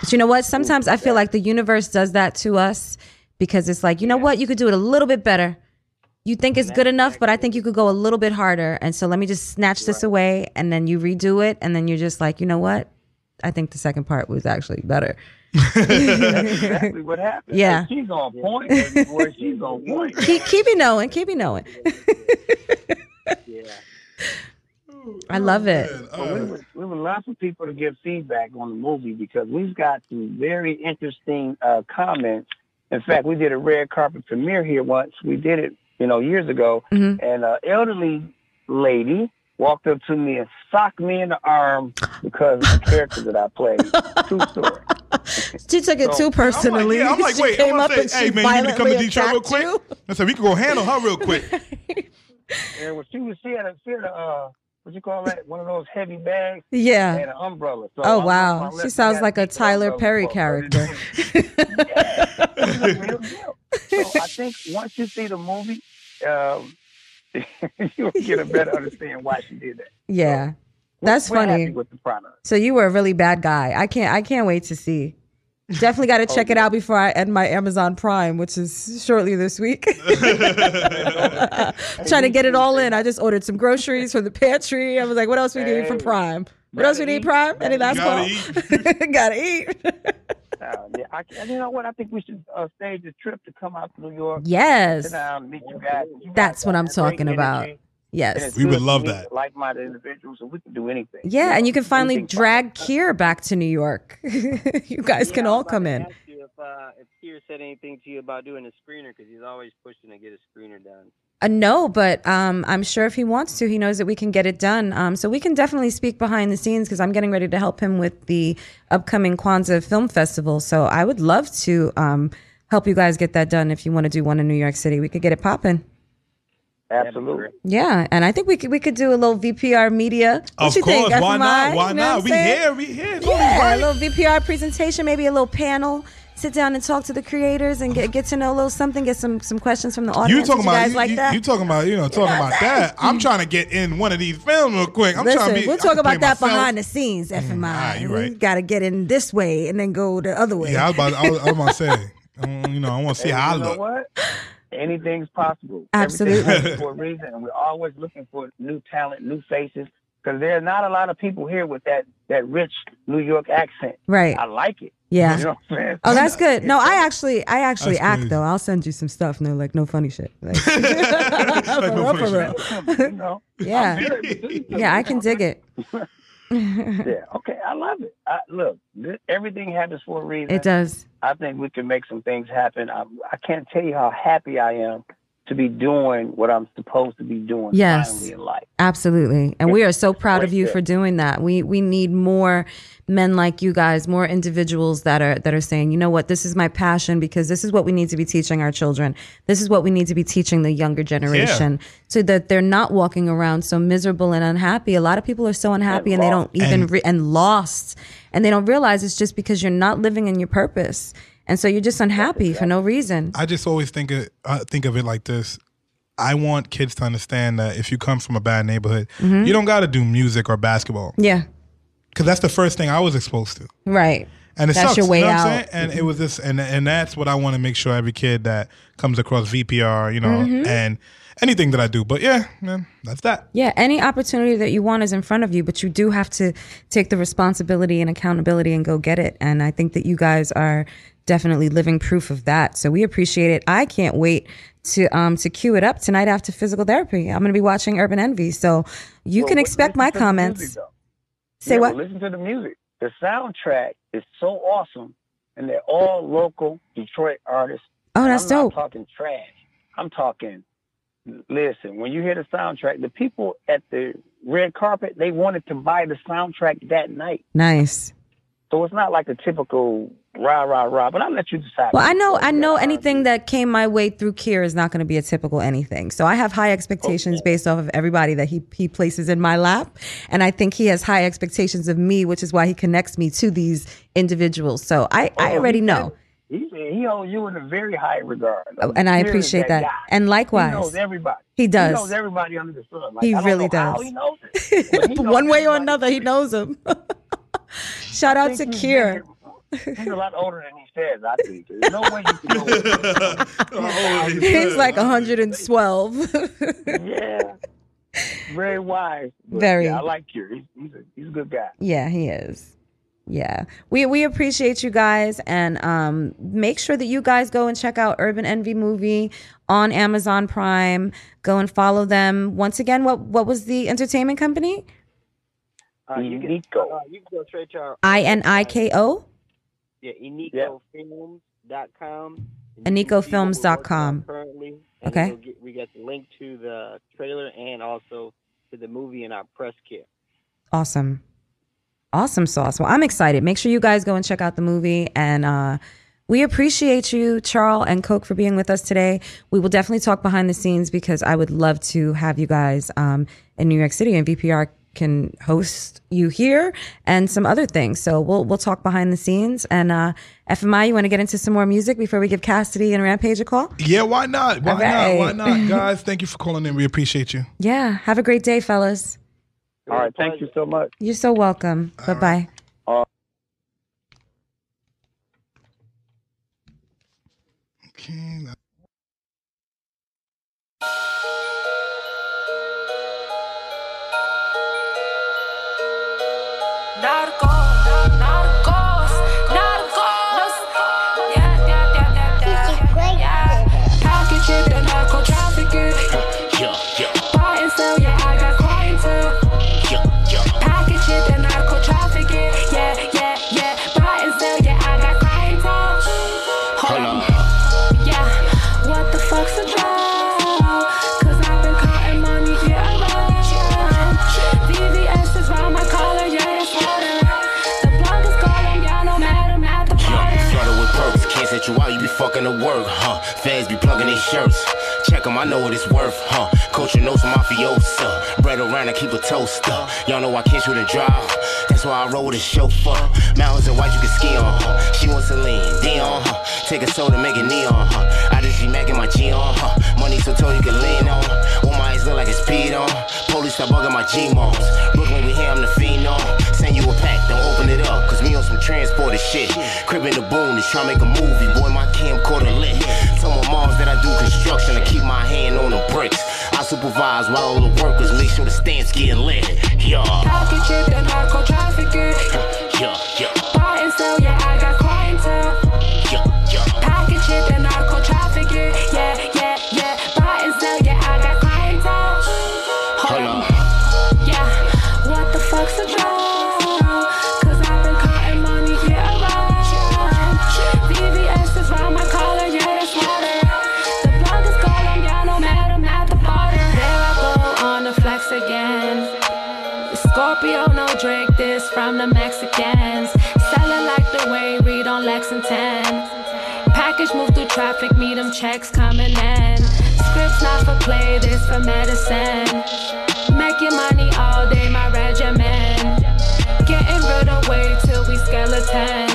But you know what? Sometimes I feel like the universe does that to us because it's like, you know what? You could do it a little bit better. You think it's good enough, but I think you could go a little bit harder. And so let me just snatch this away, and then you redo it, and then you're just like, you know what? I think the second part was actually better. That's exactly what happened. Yeah. She's on point. baby boy. She's on point. keep keep it knowing, keep it knowing. I love it. But we, would, we would love for people to give feedback on the movie because we've got some very interesting uh, comments. In fact, we did a red carpet premiere here once. We did it, you know, years ago, Mm-hmm. and an elderly lady walked up to me and socked me in the arm because of the character that I played. True story. She took it So, too personally. Yeah, I'm like, she wait, came I'm up say, she hey man, you need to come to Detroit real quick. you. I said we can go handle her real quick. And when she was, she had a, she had a, uh, what you call that? One of those heavy bags. Yeah. And an umbrella. So Oh I'm- wow, she sounds like a Tyler Perry character. So I think once you see the movie, um, you'll get a better understanding why she did that. Yeah, that's We're happy funny. with the product. So you were a really bad guy. I can't. I can't wait to see. Definitely got to check it out before I end my Amazon Prime, which is shortly this week. Trying to get it all in. I just ordered some groceries from the pantry. I was like, "What else we need for Prime? What else we need Prime? Any last call? Gotta eat." Uh, yeah, I, and you know what? I think we should uh, stage a trip to come out to New York. Yes. Sit down, meet you guys. You That's guys what I'm talking about. energy, and Yes. We would love that. Like-minded individuals, so we can do anything. Yeah, and you can finally anything drag Kier back to New York. you guys can all come in. If uh, if Kier said anything to you about doing a screener because he's always pushing to get a screener done. Uh, no, but um, I'm sure if he wants to, he knows that we can get it done. Um, so we can definitely speak behind the scenes because I'm getting ready to help him with the upcoming Kwanzaa Film Festival. So I would love to um, help you guys get that done. If you want to do one in New York City, we could get it popping. Absolutely. Yeah, and I think we could we could do a little VPR media. What Of you course, think? why FMI? not? Why You know not? We saying? here, we here. It's Yeah, right. a little VPR presentation, maybe a little panel. Sit down and talk to the creators and get get to know a little something. Get some some questions from the audience. You audience. talking you about guys you, like you- that? you talking about you know talking about that. I'm trying to get in one of these films real quick. I'm Listen, trying to be. we'll talk about that myself. behind the scenes, FMI. you we right. got to get in this way and then go the other way. Yeah, I was about. I was, I was about to say. um, you know, I want to see And how I know look. what? Anything's possible. Absolutely. Everything for a reason, and we're always looking for new talent, new faces, because there's not a lot of people here with that that rich New York accent. Right. I like it. Yeah. You know what I'm saying? Oh, that's good. No, I actually, I actually That's act crazy. though. I'll send you some stuff. No, like no funny shit. Like, for no real, for funny real. You know? Yeah, yeah, I can dig it. yeah. Okay. I love it. I, look, th- everything happens for a reason. It does. I think we can make some things happen. I, I can't tell you how happy I am to be doing what I'm supposed to be doing Yes. finally in life. Absolutely. And we are so proud of you for doing that. We we need more men like you guys, more individuals that are that are saying, "You know what? This is my passion because this is what we need to be teaching our children. This is what we need to be teaching the younger generation so that they're not walking around so miserable and unhappy. A lot of people are so unhappy and, they don't even And- re- and lost and they don't realize it's just because you're not living in your purpose. And so you're just unhappy for no reason. I just always think of uh, think of it like this. I want kids to understand that if you come from a bad neighborhood, Mhm. you don't got to do music or basketball Yeah. Because that's the first thing I was exposed to. Right. And it That's sucks, your way you know what out. I'm saying? And it was this, and and that's what I want to make sure every kid that comes across VPR, you know, Mhm. and anything that I do. But yeah, man, that's that. Yeah, any opportunity that you want is in front of you, but you do have to take the responsibility and accountability and go get it. And I think that you guys are definitely living proof of that. So we appreciate it. I can't wait to um to cue it up tonight after physical therapy. I'm going to be watching Urban Envy, so you Well, can expect my comments. music, though. Say Yeah, what? but Listen to the music. The soundtrack is so awesome, and they're all local Detroit artists. Oh, that's I'm not dope. talking trash. I'm talking. Listen, when you hear the soundtrack, the people at the red carpet they wanted to buy the soundtrack that night. Nice. So it's not like a typical rah rah rah. But I'll let you decide. Well, I know I know anything that came my way through Kier is not going to be a typical anything. So I have high expectations based off of everybody that he he places in my lap, and I think he has high expectations of me, which is why he connects me to these individuals. So I I Oh, already he know. He he holds you in a very high regard. Oh, and I appreciate that. guy. And likewise. he knows everybody. He does. He knows everybody under the sun. Like, He I really does. he knows it. he knows One way or another, he knows him. Shout out to think he's Kier. He's a lot older than he says. I think. There's no way you can know. He's like 112. yeah, very wise. Very. Yeah, I like Kier. He's, he's a he's a good guy. Yeah, he is. Yeah. We we appreciate you guys and um make sure that you guys go and check out Urban Envy movie on Amazon Prime. Go and follow them. Once again, what what was the entertainment company? Uh, you can uh, you can go straight to our I N I K O yeah inikofilms.com. inikofilms.com. currently. Okay. we'll get- we got the link to the trailer and also to the movie in our press kit. Awesome. Awesome sauce. Well, I'm excited. Make sure you guys go and check out the movie. And uh, we appreciate you, Charles and Coke, for being with us today. We will definitely talk behind the scenes because I would love to have you guys um, in New York City and VPR can host you here and some other things. So we'll we'll talk behind the scenes. And uh, FMI, you want to get into some more music before we give Cassidy and Rampage a call? Yeah, why not? Why All not? Why not, guys? Thank you for calling in. We appreciate you. Yeah. Have a great day, fellas. All right, thank you so much. You're so welcome. Bye bye. Okay. that- Narcos, 'em, I know what it's worth, huh? Culture knows mafiosa. Bread around, I keep a toaster. Y'all know I can't shoot and drive. That's why I roll with a chauffeur. Mountains and white you can ski on, huh? She wants Celine, Dion, huh? Take a soda, make it neon, huh? I just be macking my G on, huh? Money so tall you can lean on. All my eyes look like it's speed on. Police stop bugging my G-moms. Brooklyn, we hear I'm the phenom. Send you a pack, don't open it up, cause me on some transporter shit. Crib in the boom, just tryna make a movie. Boy, my camcorder lit. Tell my moms that I do construction to keep my hand on the bricks. I supervise while all the workers make sure the stamps getting lit. Yeah. Package it, then narco traffic it. Yeah, yeah, Buy and sell, yeah, I got checks coming in. Scripts not for play, this for medicine. Making money all day, my regimen. Getting rid weight till we skeletons.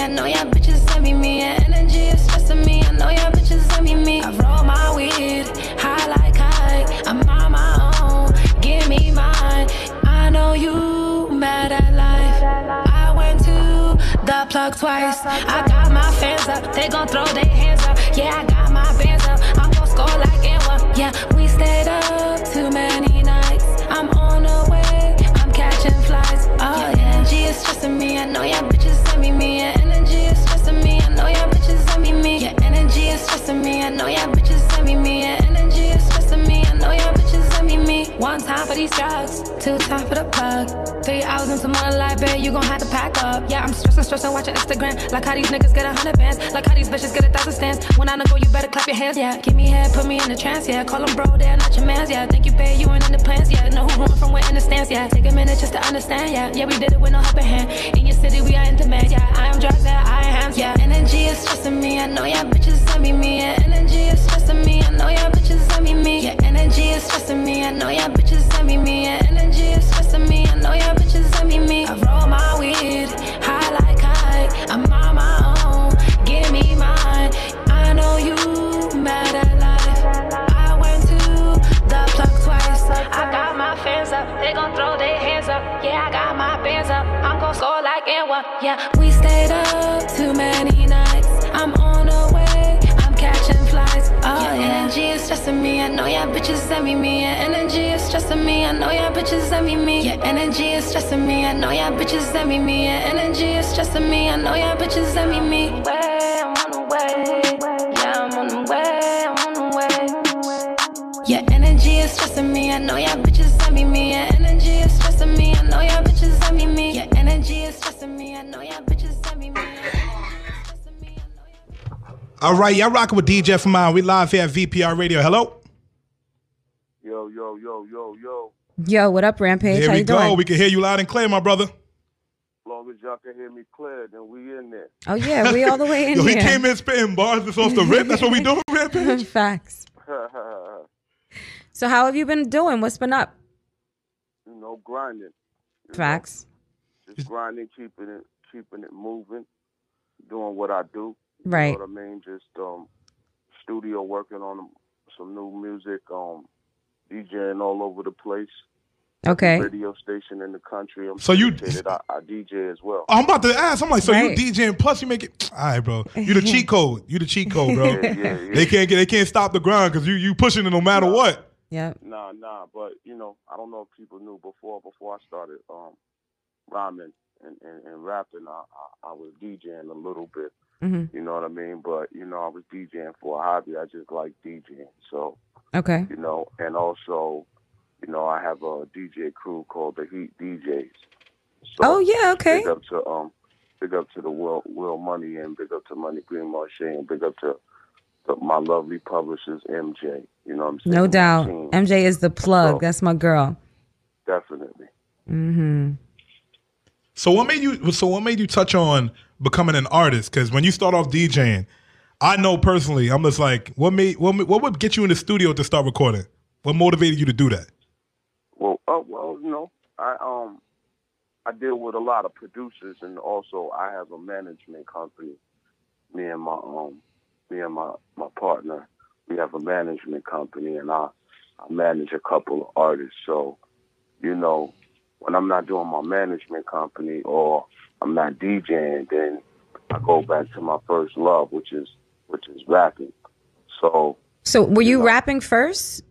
I know y'all bitches envy me. Your energy is stressing me. I know y'all bitches envy me. I roll my weed, high like high. I'm on my own. Give me mine. I know you mad at life. I went to the plug twice. I got my fans up. They gon' throw their hands up. Yeah, I got my bands up. I'm gon' score like in one. Yeah, we stayed up too many nights. I'm on the way. I'm catching flies. Oh, your energy is stressing me. I know y'all time for these drugs, too time for the plug. Three hours into my life, babe, you gon' have to pack up. Yeah, I'm stressing, stressing, watching Instagram. Like how these niggas get a hundred bands. Like how these bitches get a thousand stands. When I go, you better clap your hands. Yeah, give me head, put me in a trance. Yeah, call them bro, they're not your mans. Yeah, thank you, babe, you ain't in the plans. Yeah, know who rolling from where in the stands. Yeah, take a minute just to understand. Yeah, yeah, we did it with no helping hand. In your city, we are in demand. Yeah, I am drugs, yeah, I am hands. Yeah, energy is stressing me. I know y'all bitches envy me. Yeah, energy is stressing me. I know y'all bitches envy me. Yeah, energy is stressing me. I know y'all bitches envy me. Yeah, energy is stressing me. I know y'all bitches envy me. I roll my weed, high like high. I'm on my own. Give me mine. I know you mad at life. I went to the plug twice. I got my fans up. They gon' throw their hands up. Yeah, I got my bands up. I'm gon' score like in one. Yeah, we stayed up too many nights. Energy is stressing me. I know y'all bitches envy me. me. Your energy is stressing me. I know y'all bitches envy me. Your energy is stressing me. I know y'all bitches envy me. Your energy is stressing me. I know y'all bitches envy me. Me. Way, I'm on the way. Yeah, I'm on the way. I'm on the way. Your energy is stressing me. I know y'all bitches envy me. Me. Your energy is stressing me. I know y'all All right, y'all rocking with DJ FMI. We live here at VPR Radio. Hello. Yo, yo, yo, yo, yo. Yo, what up, Rampage? Here How we you go. doing? We can hear you loud and clear, my brother. long as y'all can hear me clear, then we in there. Oh yeah, we all the way in Yo, he here. came in spitting bars that's off the rip. That's what we doing, Rampage. Facts. So how have you been doing? What's been up? you know, grinding. Facts. Just grinding, keeping it, keeping it moving, doing what I do. Right. You know what I mean? Just um, studio working on some new music, um, DJing all over the place. Okay. Radio station in the country. I'm So you- syndicated. I, I DJ as well. I'm about to ask. I'm like, so Right. you DJing plus you make it. All right, bro. You the cheat code. You the cheat code, bro. Yeah, yeah, yeah. They can't get. They can't stop the grind because you you pushing it no matter what. Yeah. Nah, nah, but you know, I don't know if people knew before. Before I started um, rhyming and, and, and rapping, I, I, I was DJing a little bit. Mhm. You know what I mean? But you know, I was DJing for a hobby. I just like DJing. So Okay. you know, and also, you know, I have a DJ crew called the Heat DJs. So Oh yeah. Okay. Big up to um, big up to the Will Will Money and big up to Money Green Marche and big up to, to my lovely publishers MJ. You know what I'm saying? No doubt. MJ is the plug. So- That's my girl. Definitely. Mm-hmm. So what made you? So what made you touch on becoming an artist? Because when you start off DJing, I know personally, I'm just like, what made what what would get you in the studio to start recording? What motivated you to do that? Well, uh, well, you know, I um, I deal with a lot of producers, and also I have a management company. Me and my um, me and my my partner, we have a management company, and I I manage a couple of artists. So, you know, when I'm not doing my management company or I'm not DJing, then I go back to my first love, which is which is rapping. So So were you rapping first?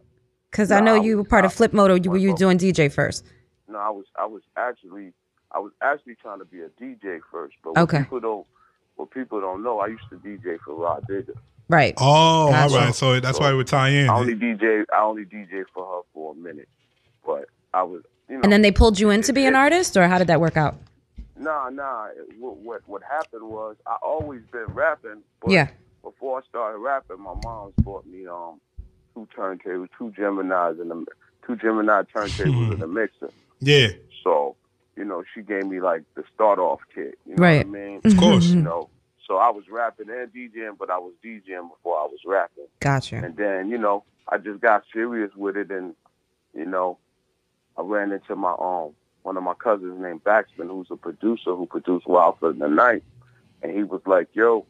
Because I know you were part of Flip Mode. Or you- were you doing DJ first? No, I was I was actually I was actually trying to be a DJ first, but what Okay. people don't what people don't know, I used to DJ for Rod Digger. Right. Oh, Gotcha. all right. So that's why we tie in. I only DJ I only DJ for her for a minute, but I was you know And then they pulled you in to be an artist, or how did that work out? nah nah. What what what happened was I always been rapping, but Yeah. before I started rapping, my mom's bought me um two turntables, two Gemini's and the two Gemini turntables and a mixer. Yeah. So, you know, she gave me like the start off kit. You know Right. what I mean? Of course. You know, so I was rapping and DJing, but I was DJing before I was rapping. Gotcha. And then, you know, I just got serious with it and, you know, I ran into my um one of my cousins named Backspin, who's a producer who produced Wild for the Night. And he was like, yo,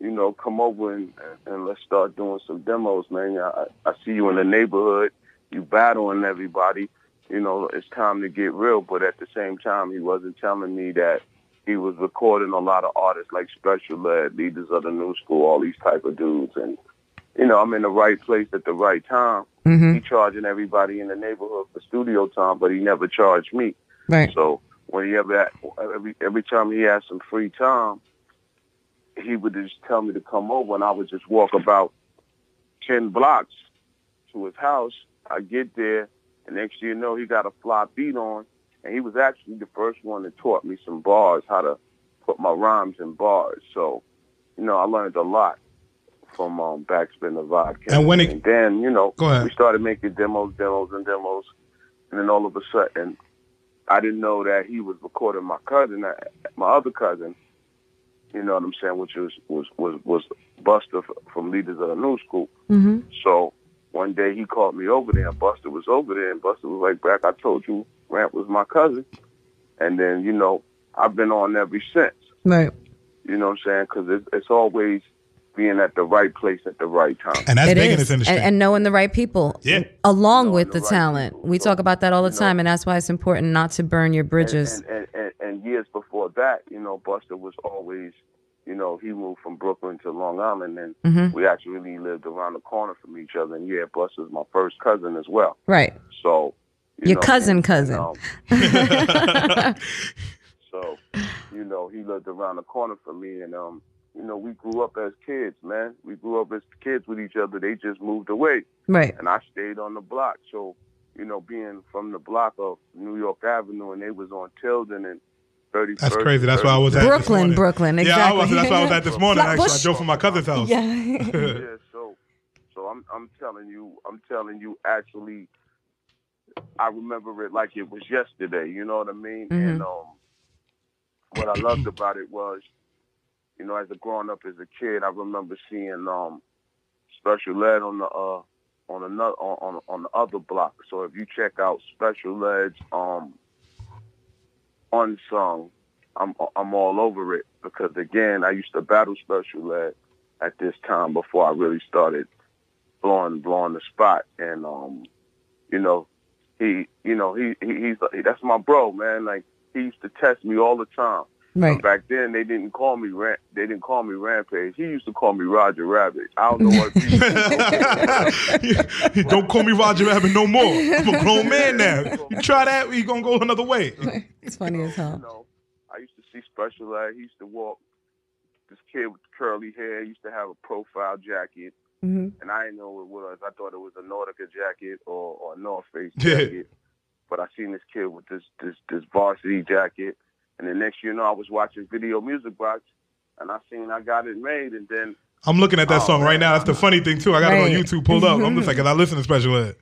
you know, come over and, and let's start doing some demos, man. I, I see you in the neighborhood. You battling everybody. You know, it's time to get real. But at the same time, he wasn't telling me that he was recording a lot of artists like Special Ed, Leaders of the New School, all these type of dudes. And, you know, I'm in the right place at the right time. Mm-hmm. He charging everybody in the neighborhood for studio time, but he never charged me. Right. So when he ever every every time he had some free time, he would just tell me to come over, and I would just walk about ten blocks to his house. I get there, and next thing you know, he got a fly beat on, and he was actually the first one that taught me some bars, how to put my rhymes in bars. So, you know, I learned a lot from um, Backspin the Vodka. And when it- and then you know, Go ahead. we started making demos, demos, and demos, and then all of a sudden, I didn't know that he was recording my cousin, uh, my other cousin. You know what I'm saying? Which was was was was Busta from Leaders of the New School. Mm-hmm. So one day he called me over there, and Busta was over there, and Busta was like, "Back, I told you, Ramp was my cousin." And then you know, I've been on ever since. Right. You know what I'm saying? Because it's, it's always being at the right place at the right time. And that's It big in this industry. And, and knowing the right people. Yeah. Along with the talent. We talk about that all the time, and that's why it's important not to burn your bridges. And, and, and, and years before that, you know, Busta was always, you know, he moved from Brooklyn to Long Island, and Mhm. we actually lived around the corner from each other. And yeah, Busta's my first cousin as well. Right. So, you Your know, cousin, and- cousin. and, um, so, you know, he lived around the corner from me, and um, you know, we grew up as kids, man. We grew up as kids with each other. They just moved away, Right. and I stayed on the block. So, you know, being from the block of New York Avenue, and they was on Tilden, and 30 That's crazy. That's why I was at this Brooklyn, morning. Brooklyn, Yeah, I was, that's why I was at this morning. Actually, I drove from my cousin's house. Yeah. yeah, so so I'm I'm telling you, I'm telling you actually I remember it like it was yesterday, you know what I mean? Mhm. And um what I loved about it was, you know, as a growing up as a kid, I remember seeing um special ed on the uh on another on, on the other block. So if you check out special ed's um unsung, I'm I'm all over it because again, I used to battle special ed at this time before I really started blowing blowing the spot, and um, you know, he you know he, he he's that's my bro, man. Like he used to test me all the time. Right. And back then they didn't call me Ram- they didn't call me Rampage. He used to call me Roger Rabbit. I don't know what. He Don't call me Roger Rabbit no more. I'm a grown man now. You try that, you gonna go another way. It's funny as hell. You know, I used to see Special Ed. He used to walk. This kid with curly hair he used to have a profile jacket, Mhm. and I didn't know what it was. I thought it was a Nautica jacket or, or a North Face Yeah. jacket. But I seen this kid with this this this varsity jacket, and the next year, you know, I was watching Video Music Box, and I seen I got it made, and then I'm looking at that Oh, song right now. That's the funny thing too. I got it on YouTube pulled up. I'm just like, 'cause I listen to Special Ed.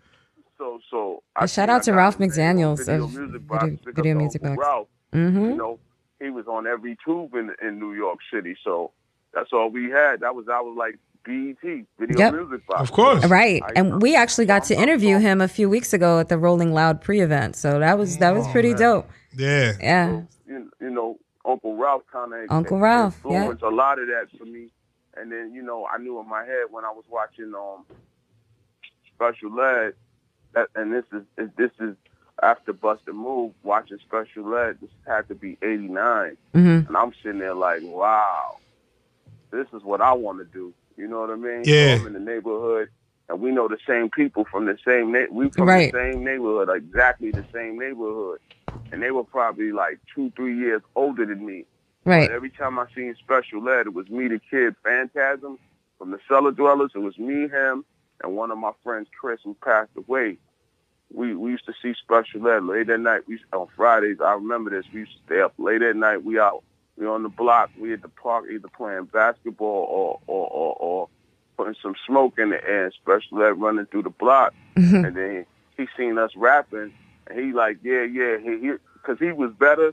so so I shout out I to Ralph it made on McDaniels Video of Music Box, Video, Video Music Box. Ralph. Mm-hmm. you know, he was on every tube in in New York City. So that's all we had. That was I was like BET Video Yep. Music Box. Of course. Right. I- And we actually got to interview him a few weeks ago at the Rolling Loud pre-event. So that was that was pretty dope. Yeah. Yeah. You, you know, Uncle Ralph kind of Uncle Ralph, yeah. influenced a lot of that for me. And then you know, I knew in my head when I was watching um Special Ed that, and this is is- this is after Busta Move watching Special Ed. This had to be '89, Mhm. and I'm sitting there like, wow, this is what I want to do. You know what I mean? Yeah. So I'm in the neighborhood, and we know the same people from the same na- we from Right. the same neighborhood, exactly the same neighborhood, and they were probably like two, three years older than me. Right. But every time I seen Special Ed, it was me, the kid Phantasm from the Cellar Dwellers. It was me, him, and one of my friends, Chris, who passed away. We we used to see Special Ed late at night. We on Fridays. I remember this. We used to stay up late at night. We out. We on the block. We at the park, either playing basketball or or or, or putting some smoke in the air. Special Ed running through the block, and then he seen us rapping, he like, yeah, yeah, he, he, cause he was better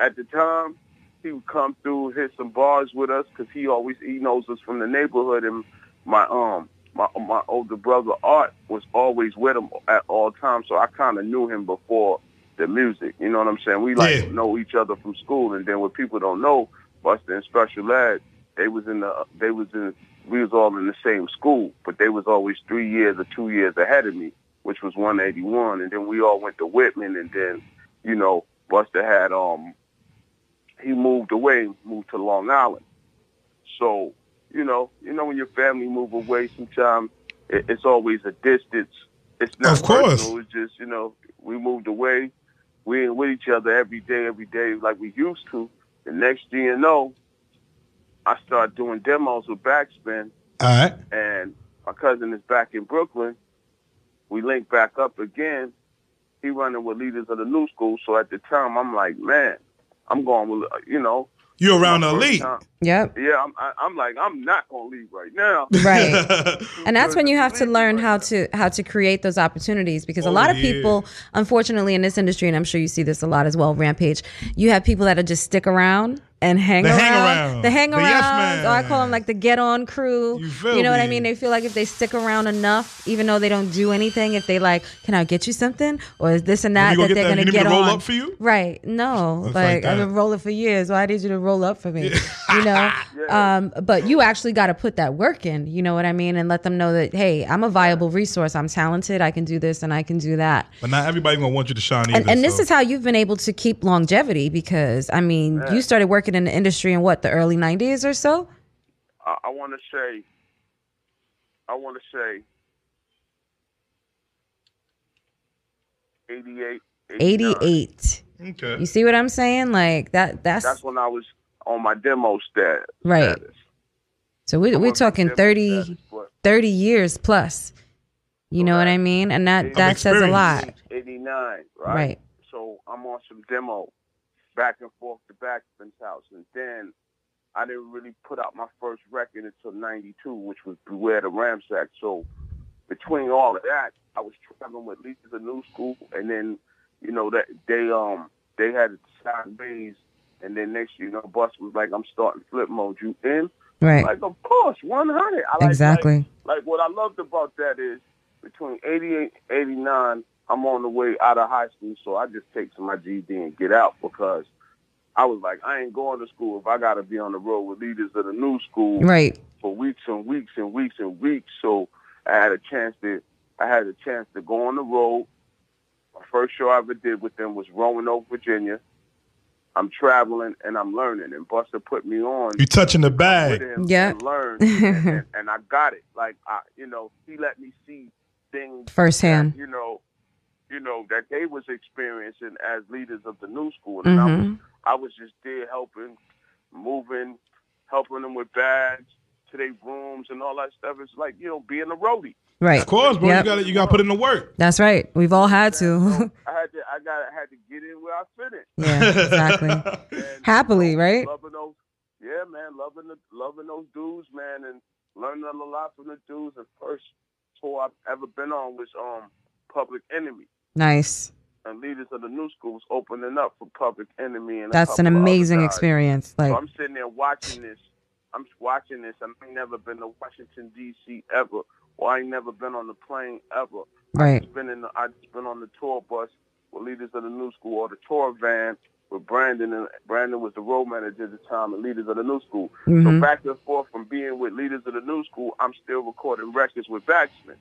at the time. He would come through, hit some bars with us, cause he always he knows us from the neighborhood, and my um my my older brother Art was always with him at all times, so I kind of knew him before the music. You know what I'm saying? We like Yeah. know each other from school, and then what people don't know, Busta and Special Ed, they was in the they was in we was all in the same school, but they was always three years or two years ahead of me, which was 181, and then we all went to Whitman, and then you know Busta had um he moved away, moved to Long Island. So, you know, you know when your family move away, sometimes it, it's always a distance. It's not Of course. personal. It's just you know we moved away. We ain't with each other every day, every day like we used to. The next thing you know, I start doing demos with Backspin, All right. and my cousin is back in Brooklyn. We link back up again. He running with leaders of the new school. So at the time, I'm like, man, I'm going with, you know. You're around the first elite. time. Yep. Yeah, I'm, I, I'm like, I'm not going to leave right now. Right. and that's when you have to learn how to how to create those opportunities because a Oh, lot of yeah. people unfortunately in this industry and I'm sure you see this a lot as well rampage you have people that just stick around and hang The around. hang around. the hang The around yes or I call them like the get on crew. You, feel know what I mean? They feel like if they stick around enough even though they don't do anything if they like can I get you something? Or is this and that that they're gonna you need me get to roll on? up for you? right. No. Like, like I've been rolling for years. Why did you to roll up for me? You know? Um, but you actually got to put that work in. You know what i mean? And let them know that hey i'm a viable resource. I'm talented. I can do this and i can do that. But not everybody gonna want you to shine either. and, and this is how you've been able to keep longevity because i mean you started working in the industry in what the early 90s or so? I, I want to say, I want to say, 88, 88 Okay. you see what i'm saying? Like that that's, That's when I was on my demo stat. right. So we, we're talking 30 30 years plus. You know what i mean? And that that says a lot. 89, right? Right. So I'm on some demo back and forth to Backspin's house. And then I didn't really put out my first record until 92, which was Beware the Ramsack. So between all of that, I was traveling with Leaders of New School. And then, you know, that they um they had it sideways. And then next, you know, Bus was like, I'm starting flip mode. You in? Right. Like, of course, 100. I like, Exactly. Like, like what I loved about that is between 88 89, I'm on the way out of high school, so I just take to my GD and get out because I was like, I ain't going to school if I got to be on the road with leaders of the new school Right. for weeks and weeks and weeks and weeks. So I had a chance to, I had a chance to go on the road. My first show I ever did with them was Roanoke, Virginia. I'm traveling and I'm learning, and Busta put me on You touching the bag. Yeah. and learn, and, and, and I got it. Like I, you know, he let me see things Firsthand. that, you know, you know that they was experiencing as leaders of the new school, and I was. I was just there helping, moving, helping them with bags to their rooms and all that stuff. It's like you know being a roadie. Right. Of course, bro. Yep. You got to you got to put in the work. That's right. We've all had to. I had to I got I had to get in where I fit in. yeah, exactly. Happily, right? Loving those, yeah, man, loving the loving those dudes, man, and learning a lot from the dudes. The first tour I've ever been on was um Public Enemy, Nice. and leaders of the new schools opening up for Public Enemy. And That's an couple of other amazing experience. Like, so I'm sitting there watching this. I'm watching this. I ain't never been to Washington D.C. ever, or I ain't never been on the plane ever. Right. I've been in. The, I've been on the tour bus with leaders of the new school, or the tour van with Brandon. And Brandon was the road manager at the time, and leaders of the new school. So Mhm. back and forth from being with leaders of the new school, I'm still recording records with Backspin.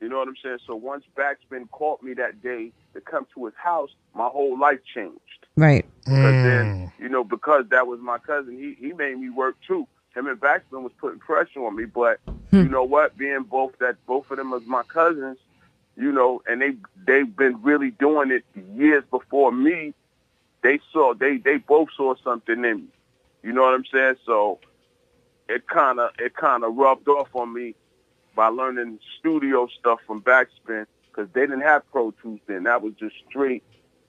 You know what I'm saying? So once Backspin called me that day to come to his house, my whole life changed. right. Because Mm. then, you know, because that was my cousin, he he made me work too. Him and Backspin was putting pressure on me, but Hmm. you know what? Being both that both of them was my cousins, you know, and they they've been really doing it years before me. They saw they they both saw something in me. You know what I'm saying? So it kind of it kind of rubbed off on me by learning studio stuff from Backspin because they didn't have Pro Tools then. That was just straight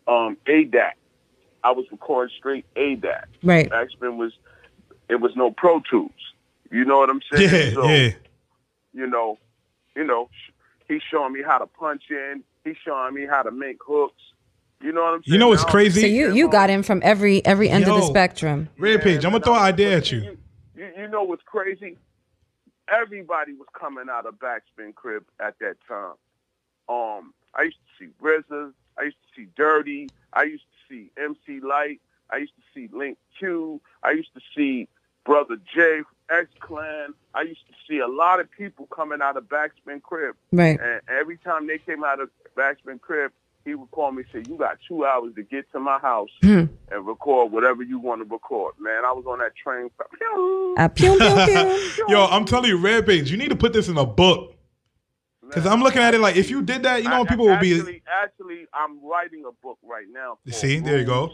um, ADAT. I was recording straight ADAT. Right. Backspin was it was no Pro Tools. You know what I'm saying? Yeah, so, yeah. You know, you know, he's showing me how to punch in. He's showing me how to make hooks. You know what I'm saying? You know what's crazy? So you you got him from every every end of the spectrum. Rampage, I'm gonna throw an idea at you. You, you know what's crazy? Everybody was coming out of Backspin Crib at that time. Um, I used to see RZA. I used to see Dirty. I used to see MC Lyte. I used to see Lin Que. I used to see Brother J, X Clan. I used to see a lot of people coming out of Backspin Crib. Right. And every time they came out of Backspin Crib, he would call me and say, "You got two hours to get to my house Hmm. and record whatever you want to record." Man, I was on that train. Uh, pew, pew, pew. Yo, I'm telling you, Rampage, you need to put this in a book. Cause I'm looking at it like if you did that, you know, people will be. Actually, actually, I'm writing a book right now. called See, there you go.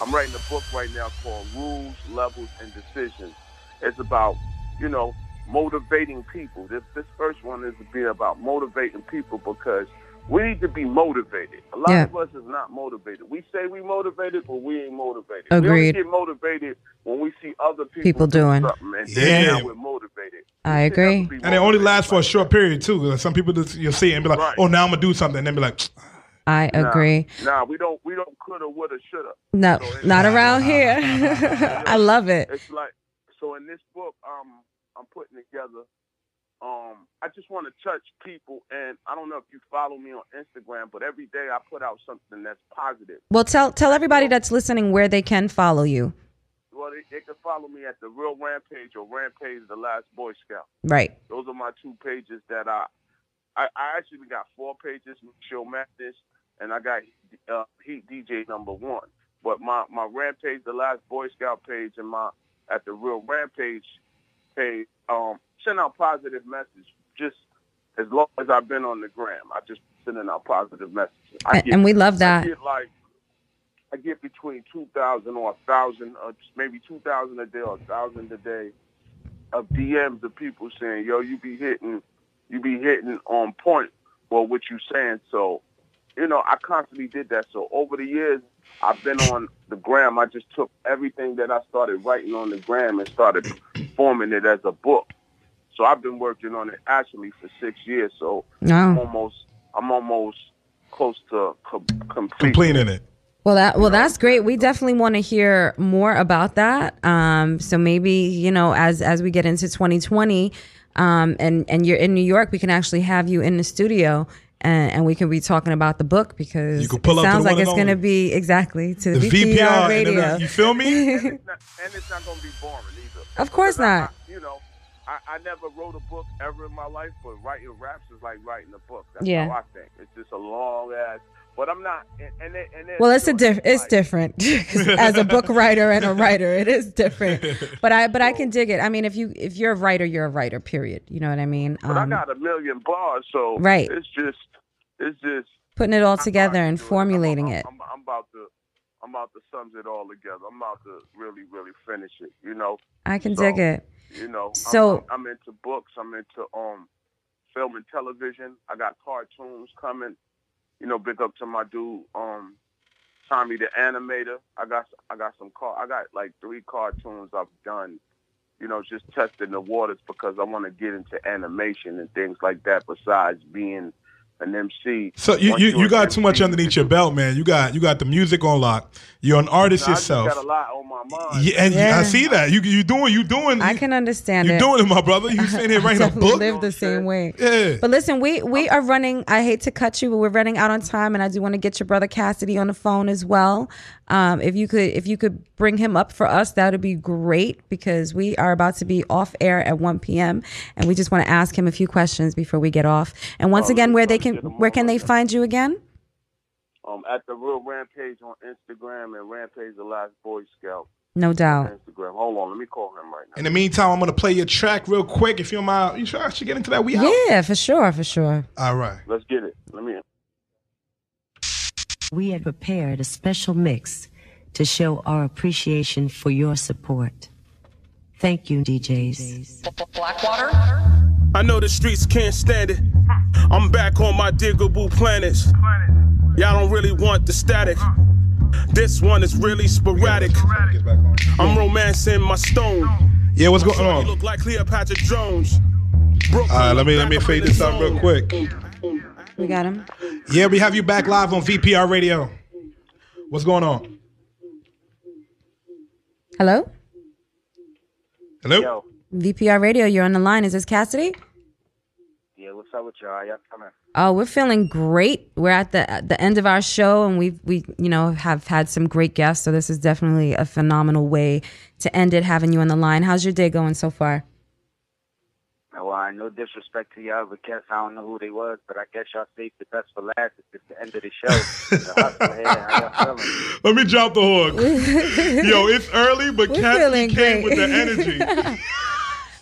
I'm writing a book right now called Rules, Levels, and Decisions. It's about, you know, motivating people. This this first one is to be about motivating people because we need to be motivated. A lot Yeah. of us is not motivated. We say we motivated, but we ain't motivated. Agreed. We only get motivated when we see other people, People do doing. something, and then Yeah. now we're motivated. I agree. And it only lasts for a short period too. Some people just you'll see it and be like, Right. "Oh, now I'm gonna do something," and then be like, I agree. Nah, we don't we don't coulda, woulda, shoulda. No, So it's- not around here. I love it. It's like so in this book, um, I'm putting together. Um, I just want to touch people, and I don't know if you follow me on Instagram, but every day I put out something that's positive. Well, tell tell everybody that's listening where they can follow you. Well, they, they can follow me at the Real Rampage or Rampage the Last Boy Scout. Right. Those are my two pages that I, I, I actually got four pages, Show Madness, and I got uh, Heat DJ number one. But my, my Rampage, the Last Boy Scout page, and my at the Real Rampage page, um, send out positive message. Just as long as I've been on the gram, I just sending out positive messages. I A- and we love that. I get like I get between two thousand or a thousand, or just maybe two thousand a day or a thousand a day of DMs of people saying, "Yo, you be hitting, you be hitting on point." Well, what you saying? So you know, I constantly did that. So over the years, I've been on the gram. I just took everything that I started writing on the gram and started forming it as a book. So I've been working on it actually for six years. So I'm almost, I'm almost close to co- complete. Completing it. Well, that well, that's great. We definitely want to hear more about that. Um, so maybe you know, as as we get into 2020, um, and and you're in New York, we can actually have you in the studio. And, and we can be talking about the book because You pull it sounds like it's going to be exactly to the, The VPR, VPR, radio. internet, you feel me? and it's not gonna be boring either. Of course not. I- you know, I, I never wrote a book ever in my life, but writing raps is like writing a book. That's Yeah. how I think. It's just a long ass. But I'm not. And, and, it- and Well, it's a diff- it's different as a book writer and a writer. It is different, but I but I can dig it. I mean, if you if you're a writer, you're a writer. Period. You know what I mean? But I Um, got a million bars, so Right. It's just, it's just. putting it all together and formulating it. I'm, I'm about to, I'm about to sums it all together. I'm about to really, really finish it. You know. I can So, dig it. You know. I'm- So- I'm, I'm into books. I'm into um, film and television. I got cartoons coming. You know, big up to my dude, um, Tommy the animator. I got, I got some car. I got like three cartoons I've done. You know, just testing the waters because I want to get into animation and things like that. Besides being an MC. So you, you, you're you an got too much underneath your belt, man. You got you got the music on lock. You're an artist I just yourself. got a lot on my mind. Yeah, and Yeah. I see that. You you doing you doing I can understand you it. doing it, my brother. You sitting here I writing a definitely book. live the same way. Yeah. But listen, we we are running. I hate to cut you, but we're running out on time, and I do want to get your brother Cassidy on the phone as well. Um, if you could, if you could bring him up for us, that would be great because we are about to be off air at 1 p.m. and we just want to ask him a few questions before we get off. And once Oh, again, where they can, where can they find you again? Um, at the Real Rampage on Instagram and Rampage the Last Boy Scout No doubt. Instagram. Hold on, let me call him right now. In the meantime, I'm gonna play your track real quick. If you don't mind, you sure I should get into that? We out. Yeah, for sure, for sure. All right. Let's get it. Let me. We have prepared a special mix to show our appreciation for your support. Thank you, DJs. Blackwater? I know the streets can't stand it. I'm back on my diggable planets. Y'all don't really want the static. This one is really sporadic. I'm romancing my stone. Yeah, what's going You on? look like Cleopatra Jones. All right, let me let me fade this out real quick. We got him. Yeah, we have you back live on VPR Radio. What's going on? Hello, Hello. VPR Radio. You're on the line. Is this Cassidy? Yeah, what's up with y'all? Y'all coming? Oh, we're feeling great. We're at the at the end of our show, and we we you know have had some great guests. So this is definitely a phenomenal way to end it, having you on the line. How's your day going so far? Well, I uh, no disrespect to y'all, but guess I don't know who they was, but I guess y'all saved the best for last. It's just the end of the show. The hustle here, how y'all feeling? Let me drop the hook. Yo, it's early, but We're Cassidy feeling came great. with the energy.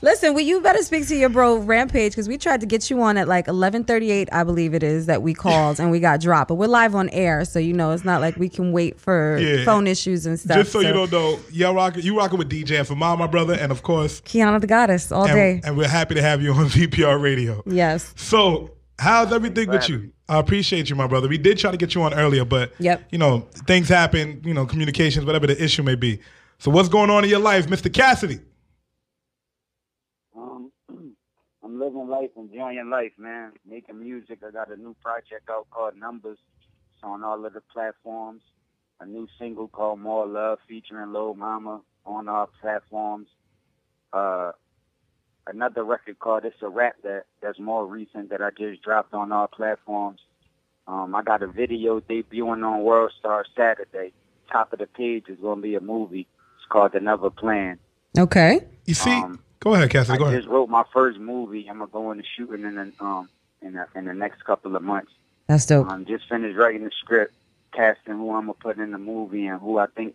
Listen, well, you better speak to your bro Rampage because we tried to get you on at like eleven thirty eight, I believe it is that we called and we got dropped. But we're live on air, so you know it's not like we can wait for Yeah. phone issues and stuff. Just so, you don't know, y'all rocking, you rocking with DJ FMI, my brother, and of course, Qiana the Goddess all and, day. and we're happy to have you on VPR Radio. Yes. So, how's everything with you? I appreciate you, my brother. We did try to get you on earlier, but Yep. you know, things happen, you know, communications, whatever the issue may be. So, what's going on in your life, Mr. Cassidy? Um, I'm living life, enjoying life, man. Making music. I got a new project out called Numbers. It's on all of the platforms. A new single called More Love featuring Lil Mama on all platforms. Uh, another record called It's a Rap that that's more recent that I just dropped on all platforms. Um, I got a video debuting on World Star Saturday. Top of the page is going to be a movie. It's called Another Plan. Okay. You see, Um, go ahead, Cassidy. I Go ahead. just wrote my first movie. I'm gonna go into shooting in the um in the, in the next couple of months. That's dope. I'm just finished writing the script, casting who I'm gonna put in the movie and who I think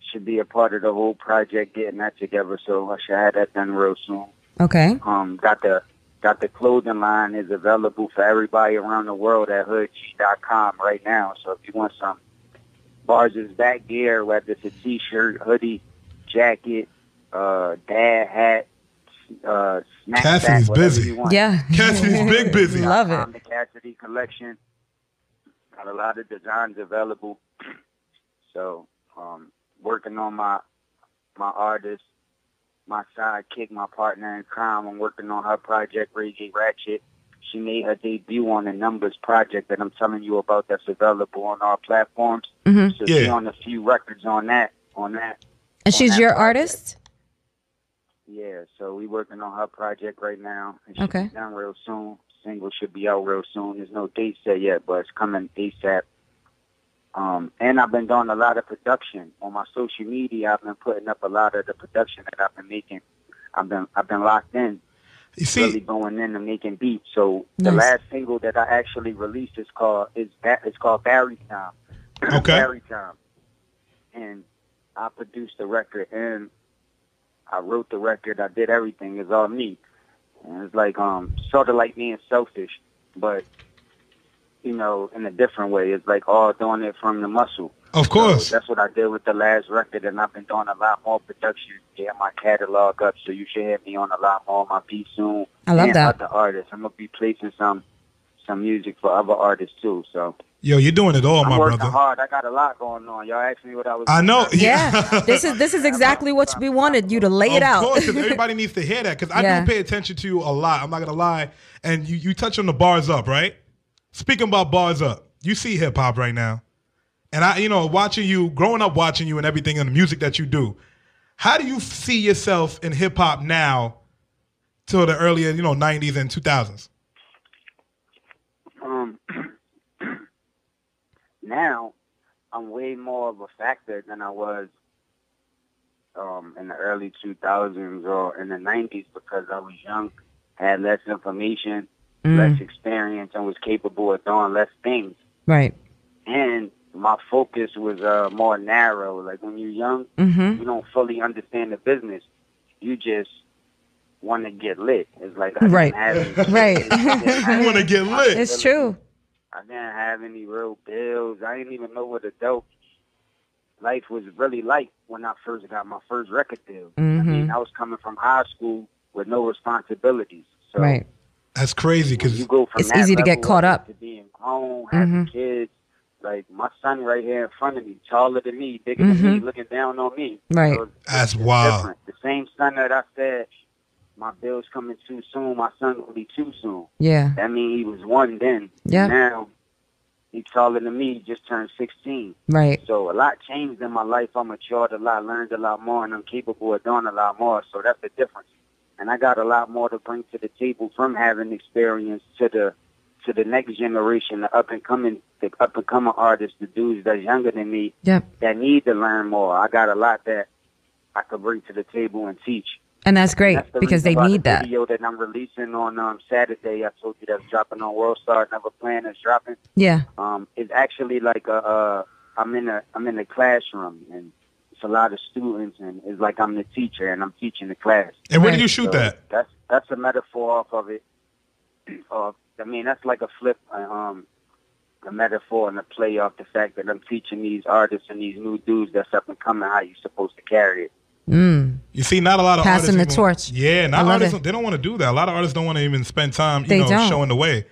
should be a part of the whole project, getting that together. So I should have that done real soon. Okay. Um, got the got the clothing line is available for everybody around the world at hoodg.com right now. So if you want some bars is back gear, whether it's a t-shirt, hoodie, jacket, uh, dad hat, uh, snapback, Cassidy's whatever busy. Yeah. Cassidy's big busy. Love it. The Cassidy collection. Got a lot of designs available. So, um, working on my my artist, my sidekick, my partner in crime. I'm working on her project, Reggie Ratchet. She made her debut on the Numbers project that I'm telling you about. That's available on our platforms. Mhm. So she Yeah. on a few records on that. On that. And on she's that your project. artist? Yeah, so we working on her project right now. It should Okay. be done real soon. Single should be out real soon. There's no date set yet, but it's coming ASAP. Um, and I've been doing a lot of production on my social media. I've been putting up a lot of the production that I've been making. I've been I've been locked in. You see, really going in and making beats. So the last single that I actually released is called is Ba- it's called Barry Time. Okay. Barry Time. And I produced the record and I wrote the record. I did everything. It's all me. And it's like um sort of like being selfish, but you know, in a different way. It's like all doing it from the muscle. Of course. So that's what I did with the last record, and I've been doing a lot more production. Get my catalog up, so you should hit me on a lot more of my beats soon. I love and that. Other artists, I'm gonna be placing some some music for other artists too. So Yo, you're doing it all, I'm my working brother. hard. I got a lot going on. Y'all asked me what I was. I know. Yeah. this is this is exactly what we wanted you to lay it out. of out. course, 'cause everybody needs to hear that because I Yeah. do pay attention to you a lot. I'm not gonna lie. And you, you touch on the bars up, right? Speaking about bars up, you see hip hop right now, and I, you know, watching you, growing up watching you, and everything, and the music that you do. How do you see yourself in hip hop now, till the earlier, you know, '90s and 2000s? Um, now I'm way more of a factor than I was um, in the early 2000s or in the 90s because I was young, had less information, Mm. less experience, and was capable of doing less things. Right. And my focus was uh, more narrow. Like when you're young, Mhm. you don't fully understand the business. You just want to get lit. It's like I Right. have Right. you want to get lit. It's true. I didn't have any real bills. I didn't even know what adult life was really like when I first got my first record deal. I mean, I was coming from high school with no responsibilities. So right. That's crazy because you go from It's that easy to get caught up. to being grown, having Mhm. kids. Like my son right here in front of me, taller than me, bigger than me, Mhm. looking down on me. Right. So That's it's wild. different. The same son that I said, my bill's coming too soon. My son will be too soon. Yeah. That means he was one then. Yeah. Now he's taller than me. He just turned sixteen. Right. So a lot changed in my life. I matured a lot, learned a lot more, and I'm capable of doing a lot more. So that's the difference. And I got a lot more to bring to the table from having experience to the to the next generation, the up and coming the up and coming artists, the dudes that's younger than me Yep. that need to learn more. I got a lot that I could bring to the table and teach. And that's great That's the because they need the that. video that I'm releasing on um, Saturday, I told you that's dropping on World Star. Never Plan is dropping. Yeah. Um, it's actually like a, uh, I'm in a, I'm in a classroom and it's a lot of students and it's like I'm the teacher and I'm teaching the class. And where did you shoot So that? That's that's a metaphor off of it. Uh, I mean, that's like a flip, uh, um, a metaphor and a play off the fact that I'm teaching these artists and these new dudes that's up and coming how you're supposed to carry it. Mm. You see, not a lot of Passing the even- torch. Yeah, not artists. it. They don't want to do that. A lot of artists don't want to even spend time, you They know, don't. showing the way.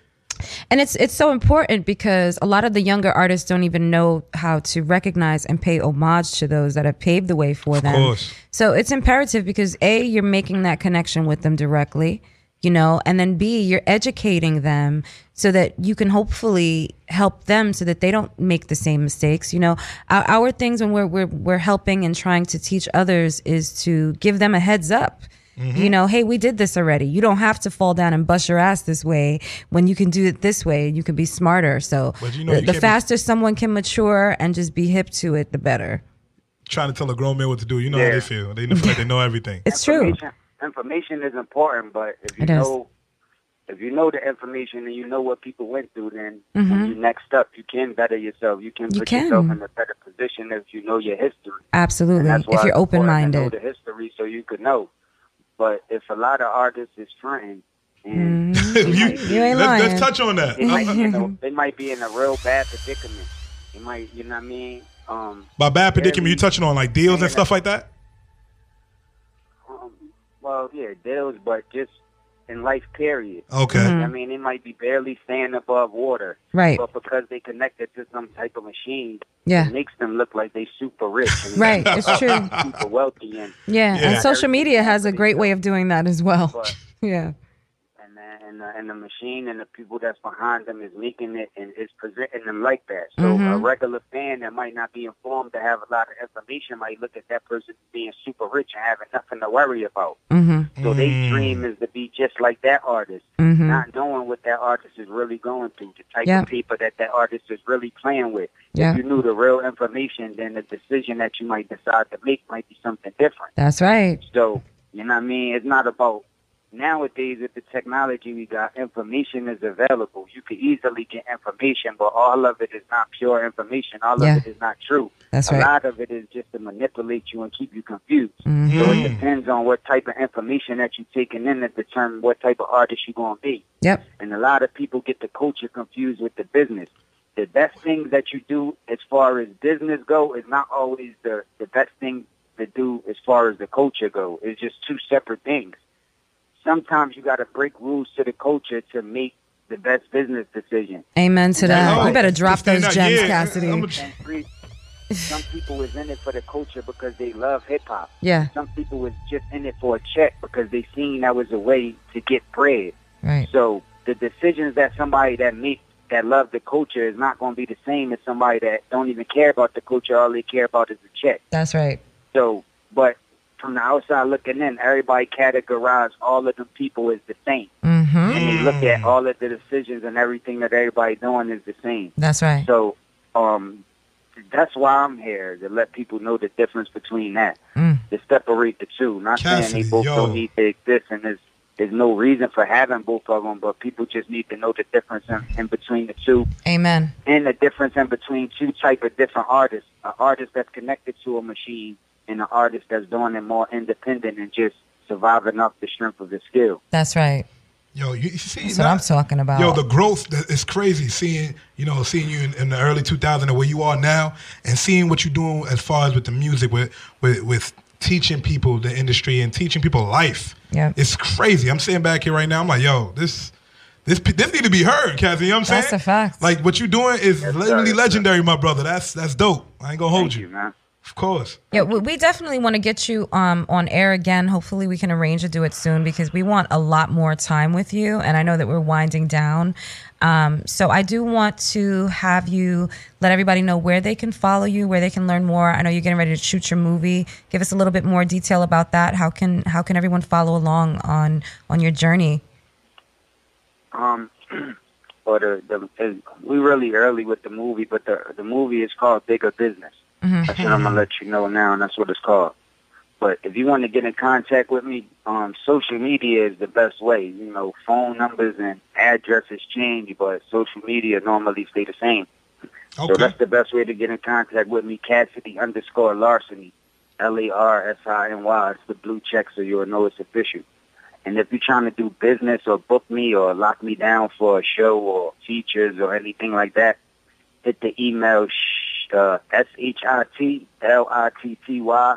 And it's it's so important because a lot of the younger artists don't even know how to recognize and pay homage to those that have paved the way for them. course. So it's imperative because A, you're making that connection with them directly, you know, and then B, you're educating them so that you can hopefully help them so that they don't make the same mistakes. You know, our, our things when we're, we're we're helping and trying to teach others is to give them a heads up. Mm-hmm. You know, hey, we did this already. You don't have to fall down and bust your ass this way when you can do it this way. You can be smarter. So But you know, the, you the can't be- faster someone can mature and just be hip to it, the better. Trying to tell a grown man what to do. You know how they feel. They feel like they know everything. It's true. Information, information is important, but if you know if you know the information and you know what people went through, then Mhm. when you next up, you can better yourself. You can You put yourself can. in a better position if you know your history. Absolutely. That's why If you're open to Know minded. the history so you could know. But if a lot of artists is fronting, and they You- might You ain't let's, let's touch on that. they might, be in a, they might be in a real bad predicament. They might, you know what I mean? Um, By bad predicament, very- you touching on like deals and stuff like that? Well, yeah, deals, but just in life. Period. Okay. You know Mhm. I mean, they might be barely staying above water. Right. But because they connected to some type of machine, Yeah. it makes them look like they super rich. And Right, it's true. Super wealthy and Yeah, and social media has a great way of doing that as well. Yeah. And the, and the, machine and the people that's behind them is making it and is presenting them like that. So a Mhm. regular fan that might not be informed to have a lot of information might look at that person being super rich and having nothing to worry about. Mm-hmm. So they dream is to be just like that artist, Mhm. not knowing what that artist is really going through, the type Yeah. of people that that artist is really playing with. Yeah. If you knew the real information, then the decision that you might decide to make might be something different. That's right. So, you know what I mean? It's not about nowadays with the technology we got, information is available. You could easily get information, but all of it is not pure information. All Yeah. of it is not true. That's a right. lot of it is just to manipulate you and keep you confused. Mhm. So it depends on what type of information that you're taking in to determine what type of artist you're going to be. Yep. And a lot of people get the culture confused with the business. The best thing that you do as far as business go is not always the, the best thing to do as far as the culture go. It's just two separate things. Sometimes you got to break rules to the culture to make the best business decision. Amen to that. that's You better drop Stand those gems, yeah. Cassidy. And Some people is in it for the culture because they love hip hop. Yeah. Some people was just in it for a check because they seen that was a way to get bread. Right. So the decisions that somebody that make that love the culture is not going to be the same as somebody that don't even care about the culture. All they care about is the check. That's right. So, but from the outside looking in, everybody categorize all of them people as the same, Mm-hmm. and they look at all of the decisions and everything that everybody doing is the same. That's right. So, um, that's why I'm here to let people know the difference between that, Mm. to separate the two. Not saying they both yo. don't need to exist, and there's there's no reason for having both of them, but people just need to know the difference in, in between the two, Amen. and the difference in between two type of different artists: an artist that's connected to a machine, and an artist that's doing it more independent and just surviving off the strength of his skill. That's right. Yo, you, you see, That's what I'm talking about. Yo, the growth that is crazy. Seeing you know, seeing you in, in the early 2000s and where you are now, and seeing what you're doing as far as with the music, with with with teaching people the industry and teaching people life. Yeah, it's crazy. I'm sitting back here right now. I'm like, yo, this. This, this need to be heard, Kathy. You know what I'm saying? That's a fact. Like what you're doing is literally legendary, my brother. That's that's dope. I ain't gonna hold you. man. Of course. Yeah, we, we definitely want to get you um, on air again. Hopefully, we can arrange to do it soon because we want a lot more time with you. And I know that we're winding down. Um, so I do want to have you let everybody know where they can follow you, where they can learn more. I know you're getting ready to shoot your movie. Give us a little bit more detail about that. How can how can everyone follow along on on your journey? Um, or the, the we really early with the movie, but the the movie is called Bigger Business. Mhm. That's what I'm gonna let you know now, and that's what it's called. But if you want to get in contact with me, um, social media is the best way. You know, phone numbers and addresses change, but social media normally stay the same. So that's the best way to get in contact with me. Cassidy underscore Larsiny, L A R S I N Y. It's the blue check, so you'll know it's official. And if you're trying to do business or book me or lock me down for a show or features or anything like that, hit the email uh, S-H-I-T-L-I-T-T-Y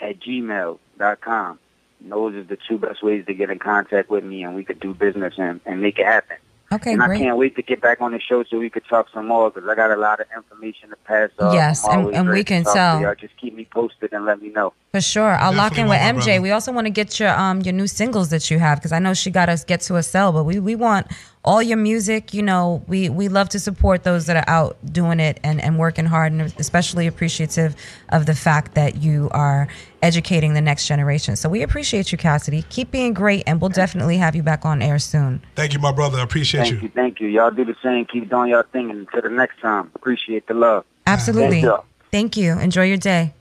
at gmail dot com. And those are the two best ways to get in contact with me, and we could do business and, and make it happen. Okay, and I can't wait to get back on the show so we could talk some more because I got a lot of information to pass on. Yes, and- and we can talk to tell. y'all. Just keep me posted and let me know. For sure, I'll lock in with MJ. brother. We also want to get your um your new singles that you have because I know she got us get to a cell, but we we want all your music. You know, we we love to support those that are out doing it and and working hard, and especially appreciative of the fact that you are educating the next generation. So we appreciate you, Cassidy. Keep being great, and we'll definitely have you back on air soon. Thank you, my brother. I appreciate Thank you. you, thank you. Y'all do the same. Keep doing your thing, and until the next time, appreciate the love. Absolutely. Thank y'all. Thank you. Enjoy your day.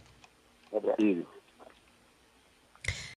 Easy.